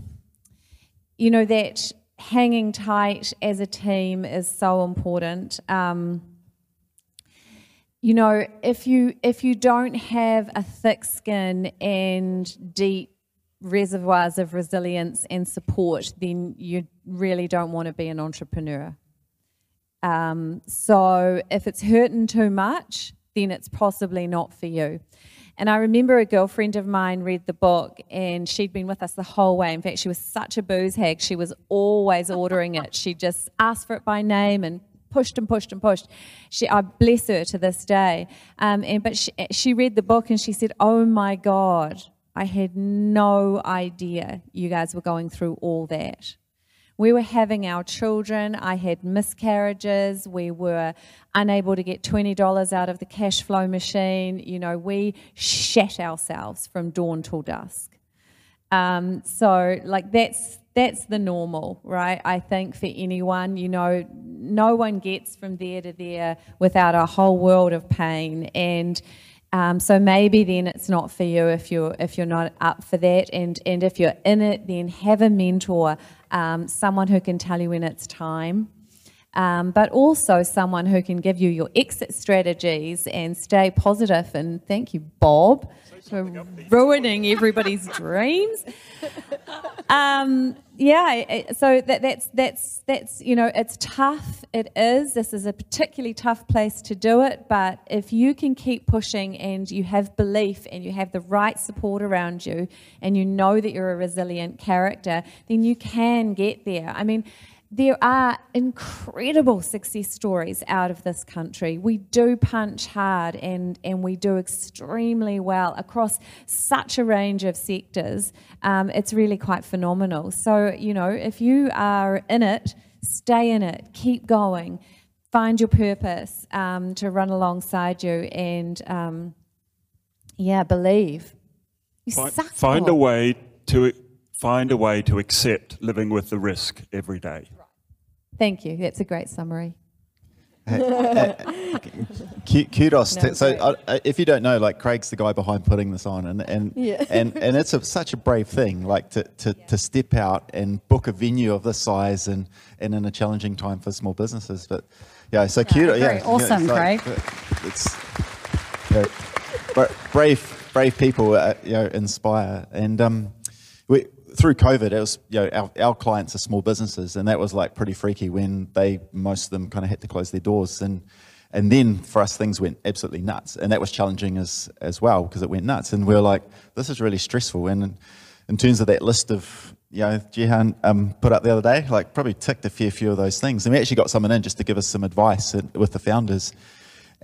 D: you know, that hanging tight as a team is so important. Um, you know, if you if you don't have a thick skin and deep reservoirs of resilience and support, then you really don't want to be an entrepreneur. Um, so if it's hurting too much, then it's possibly not for you. And I remember a girlfriend of mine read the book and she'd been with us the whole way. In fact, she was such a booze hag. She was always ordering it. She just asked for it by name and pushed and pushed and pushed. She, I bless her to this day. Um, and but she, she read the book and she said, "Oh my God, I had no idea you guys were going through all that." We were having our children. I had miscarriages. We were unable to get $20 out of the cash flow machine. You know, we shat ourselves from dawn till dusk. Um, so, like, that's that's the normal, right? I think for anyone, you know, no one gets from there to there without a whole world of pain. And um, so maybe then it's not for you if you're if you're not up for that, and and if you're in it, then have a mentor, um, someone who can tell you when it's time. Um, but also someone who can give you your exit strategies and stay positive. And thank you, Bob, for ruining everybody's dreams. Um, yeah, so that, that's that's that's you know it's tough. It is. This is a particularly tough place to do it. But if you can keep pushing and you have belief and you have the right support around you and you know that you're a resilient character, then you can get there. I mean there are incredible success stories out of this country. We do punch hard and, and we do extremely well across such a range of sectors. Um, it's really quite phenomenal. So, you know, if you are in it, stay in it, keep going, find your purpose um, to run alongside you, and um, yeah, believe. You
F: find, find a way to find a way to accept living with the risk every day.
D: Thank you. That's a great summary.
G: kudos. No, to, so, uh, if you don't know, like Craig's the guy behind putting this on, and and yeah. and, and it's a, such a brave thing, like to, to, yeah. to step out and book a venue of this size, and, and in a challenging time for small businesses. But yeah, so kudos. Yeah,
B: awesome, you know, Craig.
G: it's you know, brave, brave people, uh, you know, inspire, and um, we through COVID, it was you know our, our clients are small businesses, and that was like pretty freaky when they most of them kind of had to close their doors, and and then for us things went absolutely nuts, and that was challenging as as well because it went nuts, and we are like, this is really stressful, and in terms of that list of you know Jehan um, put up the other day, like probably ticked a fair few of those things, and we actually got someone in just to give us some advice with the founders.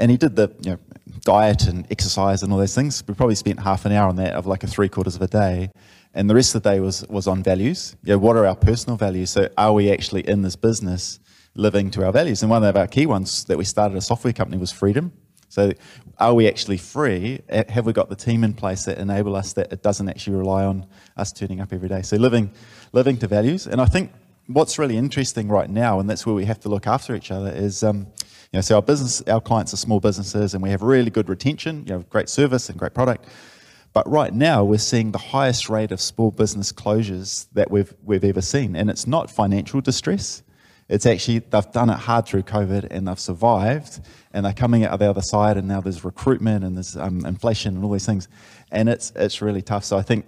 G: And he did the you know, diet and exercise and all those things. We probably spent half an hour on that of like a three quarters of a day and the rest of the day was, was on values. You know, what are our personal values? So are we actually in this business living to our values? And one of our key ones that we started a software company was freedom. So are we actually free? Have we got the team in place that enable us that it doesn't actually rely on us turning up every day? So living, living to values. And I think what's really interesting right now, and that's where we have to look after each other, is um, you know, so our business, our clients are small businesses, and we have really good retention, you know, great service and great product. But right now, we're seeing the highest rate of small business closures that we've, we've ever seen. And it's not financial distress. It's actually, they've done it hard through COVID and they've survived and they're coming out of the other side. And now there's recruitment and there's um, inflation and all these things. And it's, it's really tough. So I think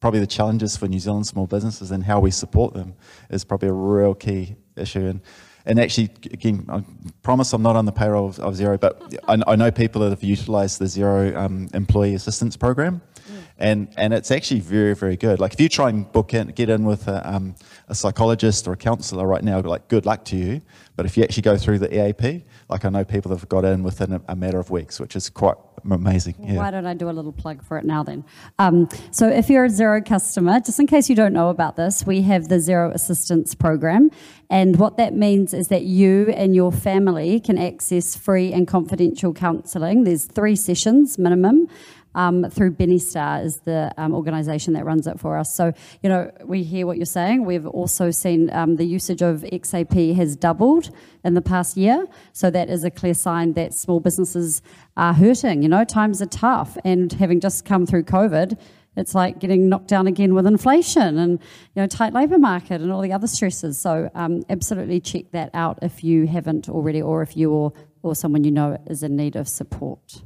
G: probably the challenges for New Zealand small businesses and how we support them is probably a real key issue. And and actually, again, I promise I'm not on the payroll of, of Xero, but I, I, know people that have utilised the Xero um, Employee Assistance Program, mm. and and it's actually very very good. Like if you try and book in, get in with a, um, a psychologist or a counsellor right now, like good luck to you. But if you actually go through the EAP, like I know people that have got in within a, a matter of weeks, which is quite amazing.
B: Yeah. Why don't I do a little plug for it now then? Um, so if you're a Xero customer, just in case you don't know about this, we have the Xero Assistance Program. And what that means is that you and your family can access free and confidential counselling. There's three sessions minimum um, through Benestar is the um, organisation that runs it for us. So, you know, we hear what you're saying. We've also seen um, the usage of XAP has doubled in the past year. So that is a clear sign that small businesses are hurting. You know, times are tough. And having just come through COVID, it's like getting knocked down again with inflation and you know tight labour market and all the other stresses. So um, absolutely check that out if you haven't already, or if you or or someone you know is in need of support.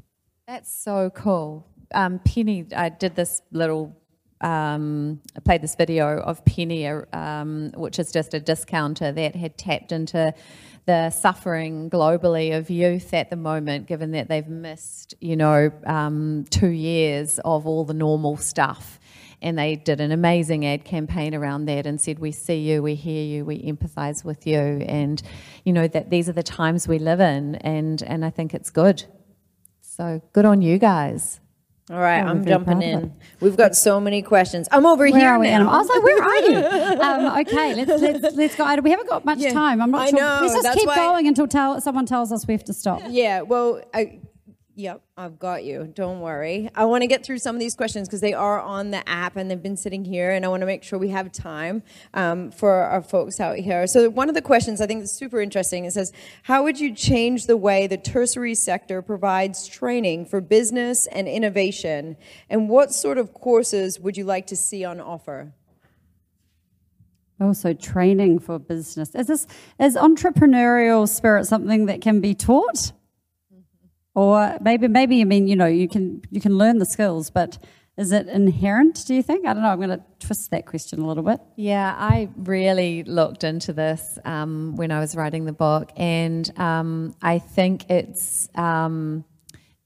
D: That's so cool um, Penny, I did this little, um, I played this video of Penny, um, which is just a discounter that had tapped into the suffering globally of youth at the moment, given that they've missed, you know, um, two years of all the normal stuff. And they did an amazing ad campaign around that and said, We see you, we hear you, we empathize with you. And, you know, that these are the times we live in. And, and I think it's good. So good on you guys.
H: All right, I'm jumping in. We've got so many questions. I'm over
B: Where
H: here
B: are we,
H: now.
B: I was like, where are you? um, okay, let's, let's, let's go. We haven't got much
H: Yeah,
B: time. I'm not
H: I
B: sure.
H: know,
B: let's just
H: that's
B: keep
H: why-
B: going until tell, someone tells us we have to stop.
H: Yeah, well, I, yep, I've got you. Don't worry. I want to get through some of these questions because they are on the app and they've been sitting here, and I want to make sure we have time um, for our folks out here. So, one of the questions I think is super interesting. It says, "How would you change the way the tertiary sector provides training for business and innovation, and what sort of courses would you like to see on offer?"
B: Also, training for business. Is this is entrepreneurial spirit something that can be taught, or maybe maybe you mean you know you can you can learn the skills, but is it inherent? Do you think? I don't know. I'm going to twist that question a little bit.
D: Yeah, I really looked into this um, when I was writing the book, and um, I think it's um,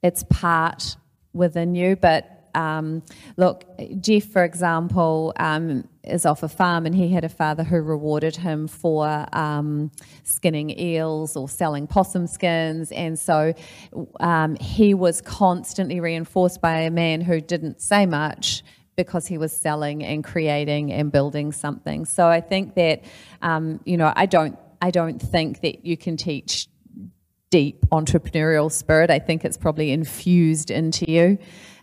D: it's part within you. But um, look, Geoff, for example, um, is off a farm, and he had a father who rewarded him for um, skinning eels or selling possum skins, and so um, he was constantly reinforced by a man who didn't say much because he was selling and creating and building something. So I think that um, you know I don't I don't think that you can teach deep entrepreneurial spirit. I think it's probably infused into you.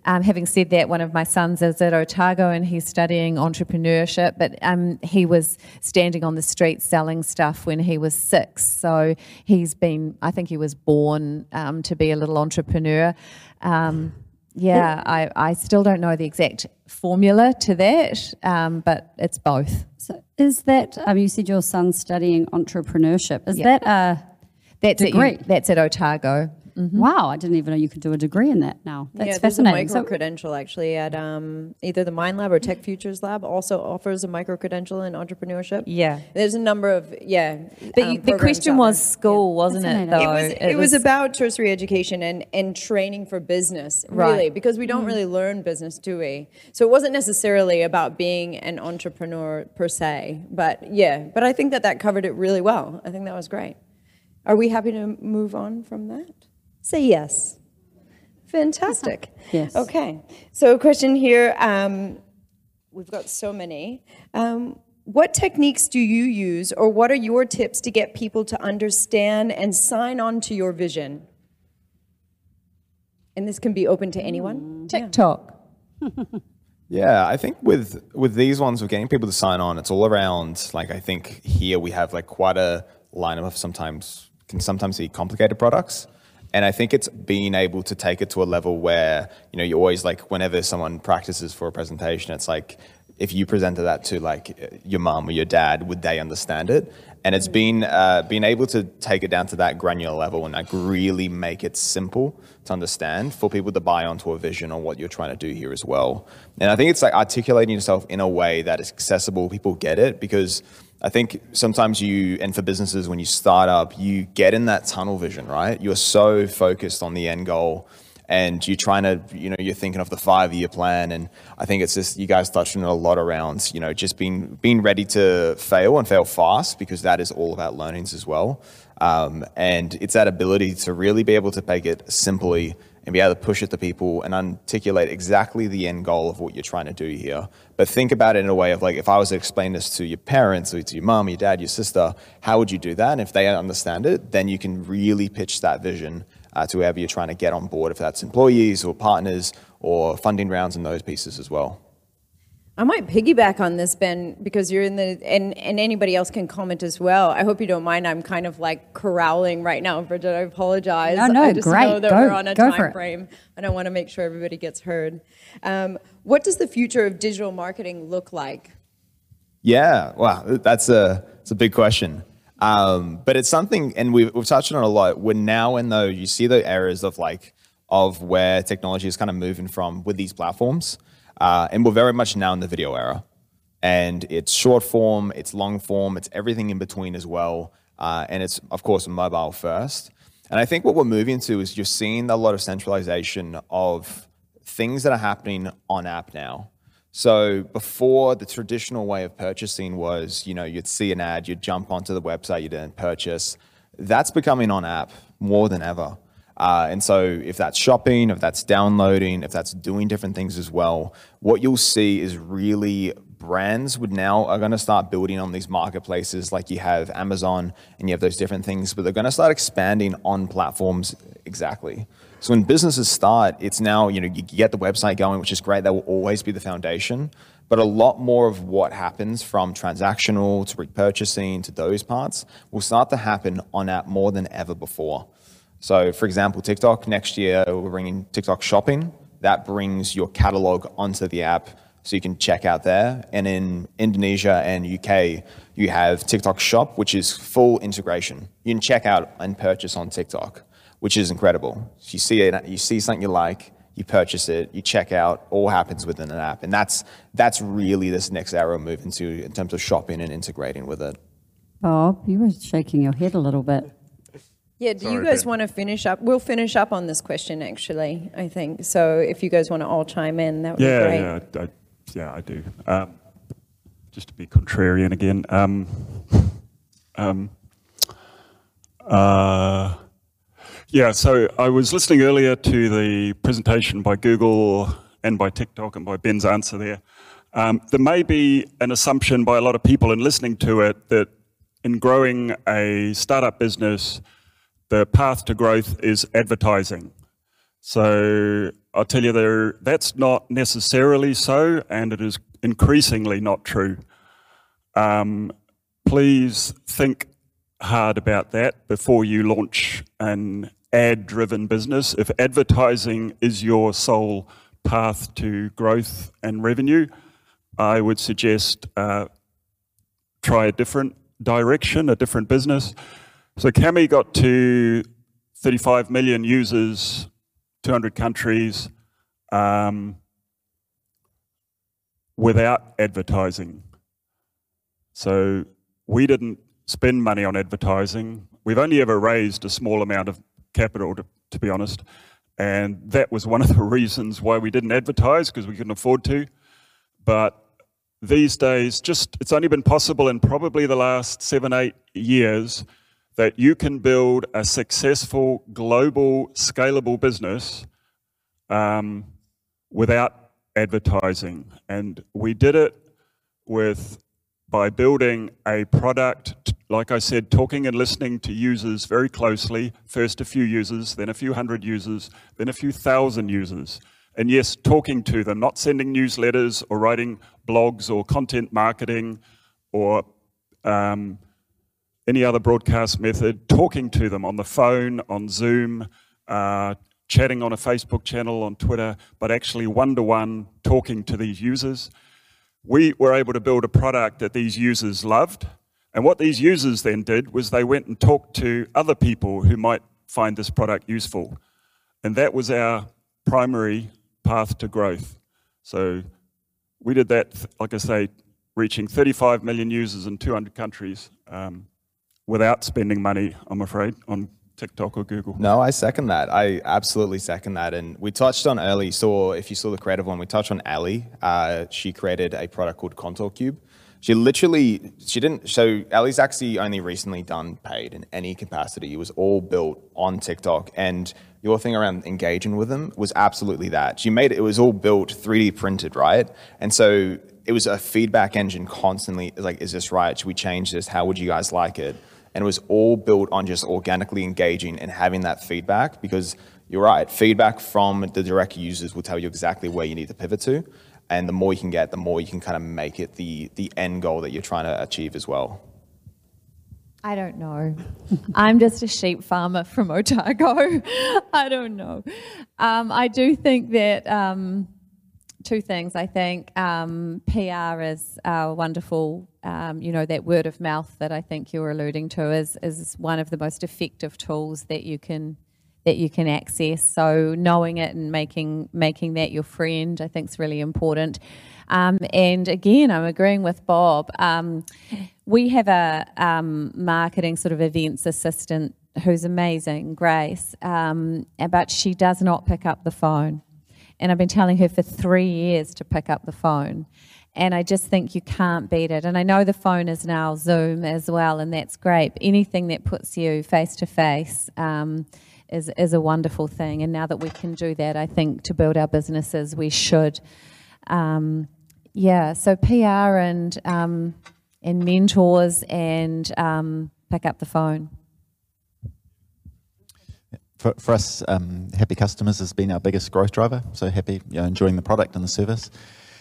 D: Um, having said that, one of my sons is at Otago and he's studying entrepreneurship, but um, he was standing on the street selling stuff when he was six. So he's been, I think he was born um, to be a little entrepreneur. Um, yeah, I, I still don't know the exact formula to that, um, but it's both.
B: So, is that um, you said your son's studying entrepreneurship? Is
D: Yeah.
B: that a
D: That's
B: degree?
D: At, that's at Otago.
B: Wow, I didn't even know you could do a degree in that. Now that's
H: yeah, there's a
B: fascinating.
H: micro
B: So-
H: credential actually at um, either the Mind Lab or Tech Futures Lab. Also offers a micro credential in entrepreneurship.
D: Yeah.
H: there's a number of yeah.
D: But
H: um,
D: the question was school, wasn't it? Though
H: It was, it, was, about tertiary education and, and training for business, really,
D: Right.
H: because we don't really learn business, do we? So it wasn't necessarily about being an entrepreneur per se, but yeah, but I think that that covered it really well. I think that was great. Are we happy to move on from that? Say yes. Fantastic.
B: Yes.
H: Okay. So, a question here. Um, we've got so many. Um, what techniques do you use, or what are your tips to get people to understand and sign on to your vision? And this can be open to anyone.
D: TikTok.
E: Yeah, I think with with these ones, of getting people to sign on, it's all around. Like I think here we have like quite a lineup of sometimes can sometimes be complicated products, and I think it's being able to take it to a level where you know you always like whenever someone practices for a presentation, it's like if you presented that to like your mom or your dad, would they understand it? And it's been uh, being able to take it down to that granular level and like really make it simple to understand for people to buy onto a vision on what you're trying to do here as well. And I think it's like articulating yourself in a way that is accessible, people get it because I think sometimes you, and for businesses, when you start up, you get in that tunnel vision, right? You're so focused on the end goal and you're trying to, you know, you're thinking of the five year plan. And I think it's just, you guys touched on it a lot around, you know, just being, being ready to fail and fail fast because that is all about learnings as well. Um, and it's that ability to really be able to make it simply and be able to push it to people and articulate exactly the end goal of what you're trying to do here. But think about it in a way of like, if I was to explain this to your parents or to your mom, your dad, your sister, how would you do that? And if they understand it, then you can really pitch that vision uh, to whoever you're trying to get on board, if that's employees or partners or funding rounds and those pieces as well.
H: I might piggyback on this, Ben, because you're in the, and, and anybody else can comment as well. I hope you don't mind. I'm kind of like corralling right now, Bridget. I apologize.
B: No, no,
H: I just
B: great.
H: know that
B: Go-
H: we're on a
B: go for
H: time
B: it.
H: frame, and I want to make sure everybody gets heard. Um, what does the future of digital marketing look like?
E: Yeah, wow, that's a it's a big question. Um, but it's something, and we've, we've touched on it a lot. We're now in though you see the areas of like of where technology is kind of moving from with these platforms, uh, and we're very much now in the video era, and it's short form, it's long form, it's everything in between as well, uh, and it's of course mobile first. And I think what we're moving to is you're seeing a lot of centralization of things that are happening on app now. So before the traditional way of purchasing was, you know, you'd see an ad, you'd jump onto the website, you didn't purchase. That's becoming on app more than ever. Uh, and so, if that's shopping, if that's downloading, if that's doing different things as well, what you'll see is really brands would now are going to start building on these marketplaces like you have Amazon and you have those different things, but they're going to start expanding on platforms exactly. So when businesses start, it's now you know you get the website going, which is great. That will always be the foundation. But a lot more of what happens from transactional to repurchasing to those parts will start to happen on app more than ever before. So, for example, TikTok, next year we're bringing TikTok shopping. That brings your catalog onto the app so you can check out there. And in Indonesia and UK, you have TikTok Shop, which is full integration. You can check out and purchase on TikTok, which is incredible. You see it, you see something you like, you purchase it, you check out, all happens within an app. And that's that's really this next arrow move into in terms of shopping and integrating with it.
B: Bob, you were shaking your head a little bit.
H: Yeah, do you guys want to finish up? We'll finish up on this question, actually, I think. So if you guys want to all chime in, that would
F: yeah,
H: be great.
F: Yeah, I, yeah, I do. Um, just to be contrarian again. Um, um, uh, yeah, so I was listening earlier to the presentation by Google and by TikTok and by Ben's answer there. Um, there may be an assumption by a lot of people in listening to it that in growing a startup business, the path to growth is advertising. So I'll tell you there, that's not necessarily so, and it is increasingly not true. Um, please think hard about that before you launch an ad-driven business. If advertising is your sole path to growth and revenue, I would suggest uh, try a different direction, a different business. So Kami got to 35 million users, 200 countries, um, without advertising. So we didn't spend money on advertising. We've only ever raised a small amount of capital, to, to be honest. And that was one of the reasons why we didn't advertise, because we couldn't afford to. But these days, just it's only been possible in probably the last seven, eight years that you can build a successful, global, scalable business um, without advertising. And we did it with by building a product, like I said, talking and listening to users very closely, first a few users, then a few hundred users, then a few thousand users. And yes, talking to them, not sending newsletters or writing blogs or content marketing or um, any other broadcast method, talking to them on the phone, on Zoom, uh, chatting on a Facebook channel, on Twitter, but actually one to one talking to these users. We were able to build a product that these users loved. And what these users then did was they went and talked to other people who might find this product useful. And that was our primary path to growth. So we did that, like I say, reaching 35 million users in 200 countries. Um, without spending money, I'm afraid, on TikTok or Google.
E: No, I second that. I absolutely second that. And we touched on early, saw if you saw the creative one, we touched on Ali. Uh, she created a product called Contour Cube. She literally, she didn't, so Ali's actually only recently done paid in any capacity. It was all built on TikTok. And your thing around engaging with them was absolutely that. She made it, it was all built 3D printed, right? And so it was a feedback engine constantly, like, is this right? Should we change this? How would you guys like it? And it was all built on just organically engaging and having that feedback because you're right feedback from the direct users will tell you exactly where you need to pivot to and the more you can get the more you can kind of make it the the end goal that you're trying to achieve as well
D: I don't know. I'm just a sheep farmer from Otago. I don't know. Um, I do think that um, two things. I think um, PR is uh, wonderful. Um, you know that word of mouth that I think you're alluding to is is one of the most effective tools that you can that you can access. So knowing it and making making that your friend, I think, is really important. Um, and again, I'm agreeing with Bob. Um, we have a um, marketing sort of events assistant who's amazing, Grace, um, but she does not pick up the phone. And I've been telling her for three years to pick up the phone. And I just think you can't beat it. And I know the phone is now Zoom as well, and that's great. Anything that puts you face to face, is, is a wonderful thing. And now that we can do that, I think to build our businesses, we should. Um, yeah, so PR and, um, and mentors and um, pick up the phone.
G: For, for us, um, happy customers has been our biggest growth driver. So happy, you know, enjoying the product and the service.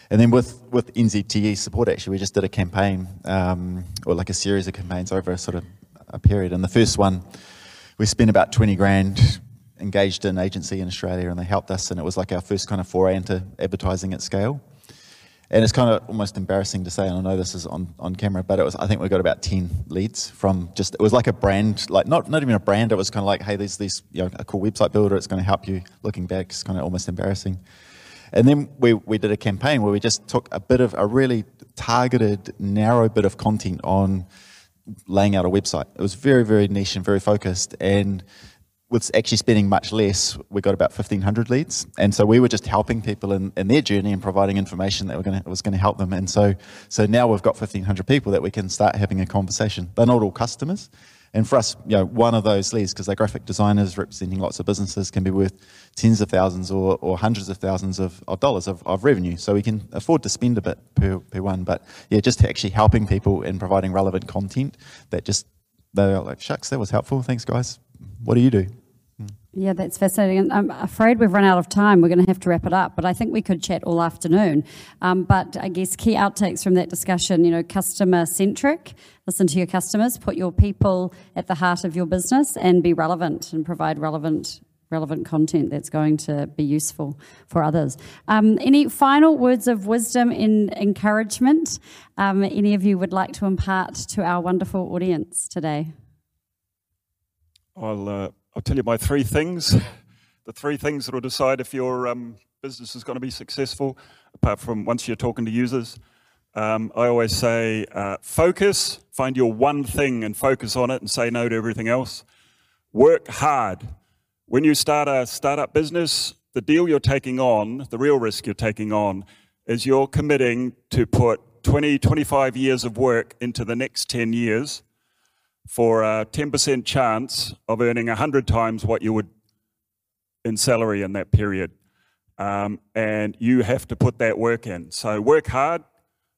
G: And then with, with NZTE support, actually, we just did a campaign, um, or like a series of campaigns over a sort of a period. And the first one, we spent about 20 grand engaged an agency in Australia and they helped us and it was like our first kind of foray into advertising at scale. And it's kind of almost embarrassing to say, and I know this is on, on camera, but it was I think we got about ten leads from just it was like a brand, like not not even a brand. It was kind of like, hey, there's this you know a cool website builder. It's going to help you. Looking back, it's kind of almost embarrassing. And then we, we did a campaign where we just took a bit of a really targeted, narrow bit of content on laying out a website. It was very, very niche and very focused. And with actually spending much less, we got about 1,500 leads. And so we were just helping people in, in their journey and providing information that gonna, was going to help them. And so, so now we've got 1,500 people that we can start having a conversation. They're not all customers. And for us, you know, one of those leads, because they're graphic designers representing lots of businesses, can be worth tens of thousands or, or hundreds of thousands of, of dollars of, of revenue. So we can afford to spend a bit per, per one. But yeah, just actually helping people and providing relevant content that just, they're like, shucks, that was helpful. Thanks, guys. What do you do?
B: Yeah, that's fascinating. I'm afraid we've run out of time. We're going to have to wrap it up, but I think we could chat all afternoon. Um, but I guess key outtakes from that discussion, you know, customer centric, listen to your customers, put your people at the heart of your business, and be relevant and provide relevant relevant content that's going to be useful for others. Um, any final words of wisdom and encouragement um, any of you would like to impart to our wonderful audience today?
F: I'll, uh, I'll tell you my three things. the three things that will decide if your um, business is going to be successful, apart from once you're talking to users. Um, I always say uh, focus, find your one thing and focus on it and say no to everything else. Work hard. When you start a startup business, the deal you're taking on, the real risk you're taking on, is you're committing to put 20, 25 years of work into the next 10 years for a 10% chance of earning 100 times what you would in salary in that period. Um, and you have to put that work in. So work hard.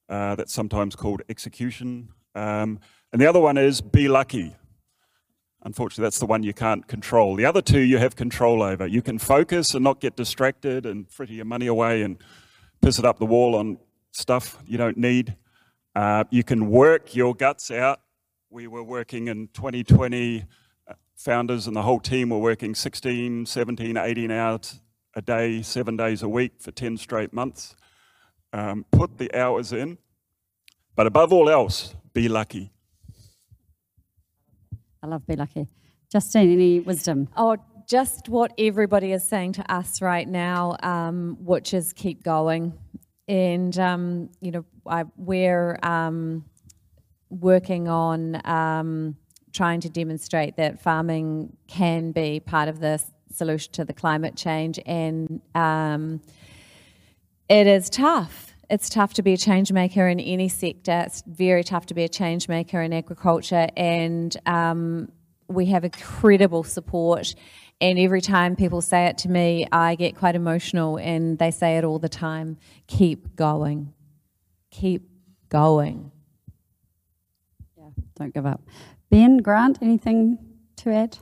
F: Uh, that's sometimes called execution. Um, and the other one is be lucky. Unfortunately, that's the one you can't control. The other two you have control over. You can focus and not get distracted and fritter your money away and piss it up the wall on stuff you don't need. Uh, you can work your guts out we were working in 2020, uh, founders and the whole team were working 16, 17, 18 hours a day, seven days a week for 10 straight months. Um, put the hours in, but above all else, be lucky.
B: I love be lucky. Justine, any wisdom?
D: Oh, just what everybody is saying to us right now, um, which is keep going. And, um, you know, I, we're um, working on um, trying to demonstrate that farming can be part of the solution to the climate change, and um, it is tough. It's tough to be a change maker in any sector. It's very tough to be a change maker in agriculture, and um, we have incredible support. And every time people say it to me, I get quite emotional, and they say it all the time keep going. Keep going.
B: Don't give up. Ben, Grant, anything to add?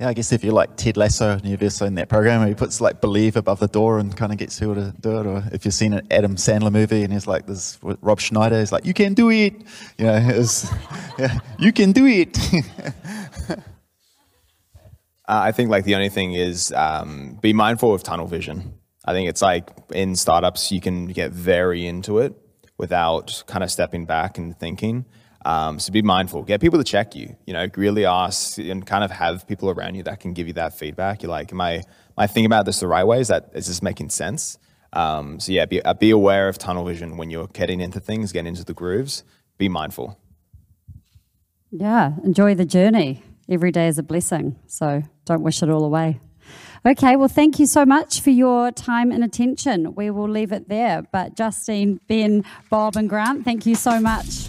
G: Yeah, I guess if you're like Ted Lasso and you've ever seen that program, he puts like believe above the door and kind of gets people to do it. Or if you've seen an Adam Sandler movie and he's like this Rob Schneider, he's like, you can do it. You know, was, yeah, you can do it.
E: uh, I think like the only thing is um, be mindful of tunnel vision. I think it's like in startups, you can get very into it without kind of stepping back and thinking. Um, so be mindful. Get people to check you. You know, really ask and kind of have people around you that can give you that feedback. You're like, am I am I thinking about this the right way? Is that is this making sense? Um, so yeah, be, uh, be aware of tunnel vision when you're getting into things, getting into the grooves. Be mindful.
B: Yeah, enjoy the journey. Every day is a blessing, so don't wish it all away. Okay, well, thank you so much for your time and attention. We will leave it there. But Justine, Ben, Bob, and Grant, thank you so much.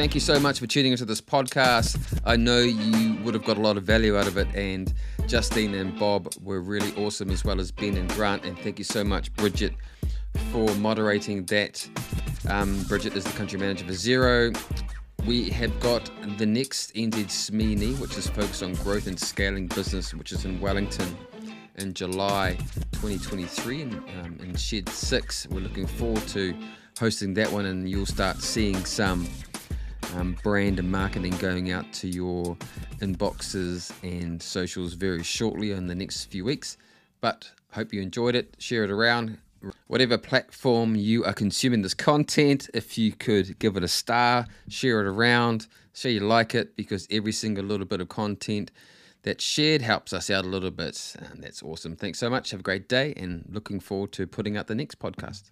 A: Thank you so much for tuning into this podcast. I know you would have got a lot of value out of it, and Justine and Bob were really awesome, as well as Ben and Grant. And thank you so much, Bridget, for moderating that. Um, Bridget is the country manager for Xero. We have got the next NZ SME, which is focused on growth and scaling business, which is in Wellington in July 2023 in, um, in Shed 6. We're looking forward to hosting that one, and you'll start seeing some um, brand and marketing going out to your inboxes and socials very shortly in the next few weeks. But hope you enjoyed it. Share it around. Whatever platform you are consuming this content, if you could give it a star, share it around, say you like it, because every single little bit of content that's shared helps us out a little bit. And that's awesome. Thanks so much. Have a great day and looking forward to putting out the next podcast.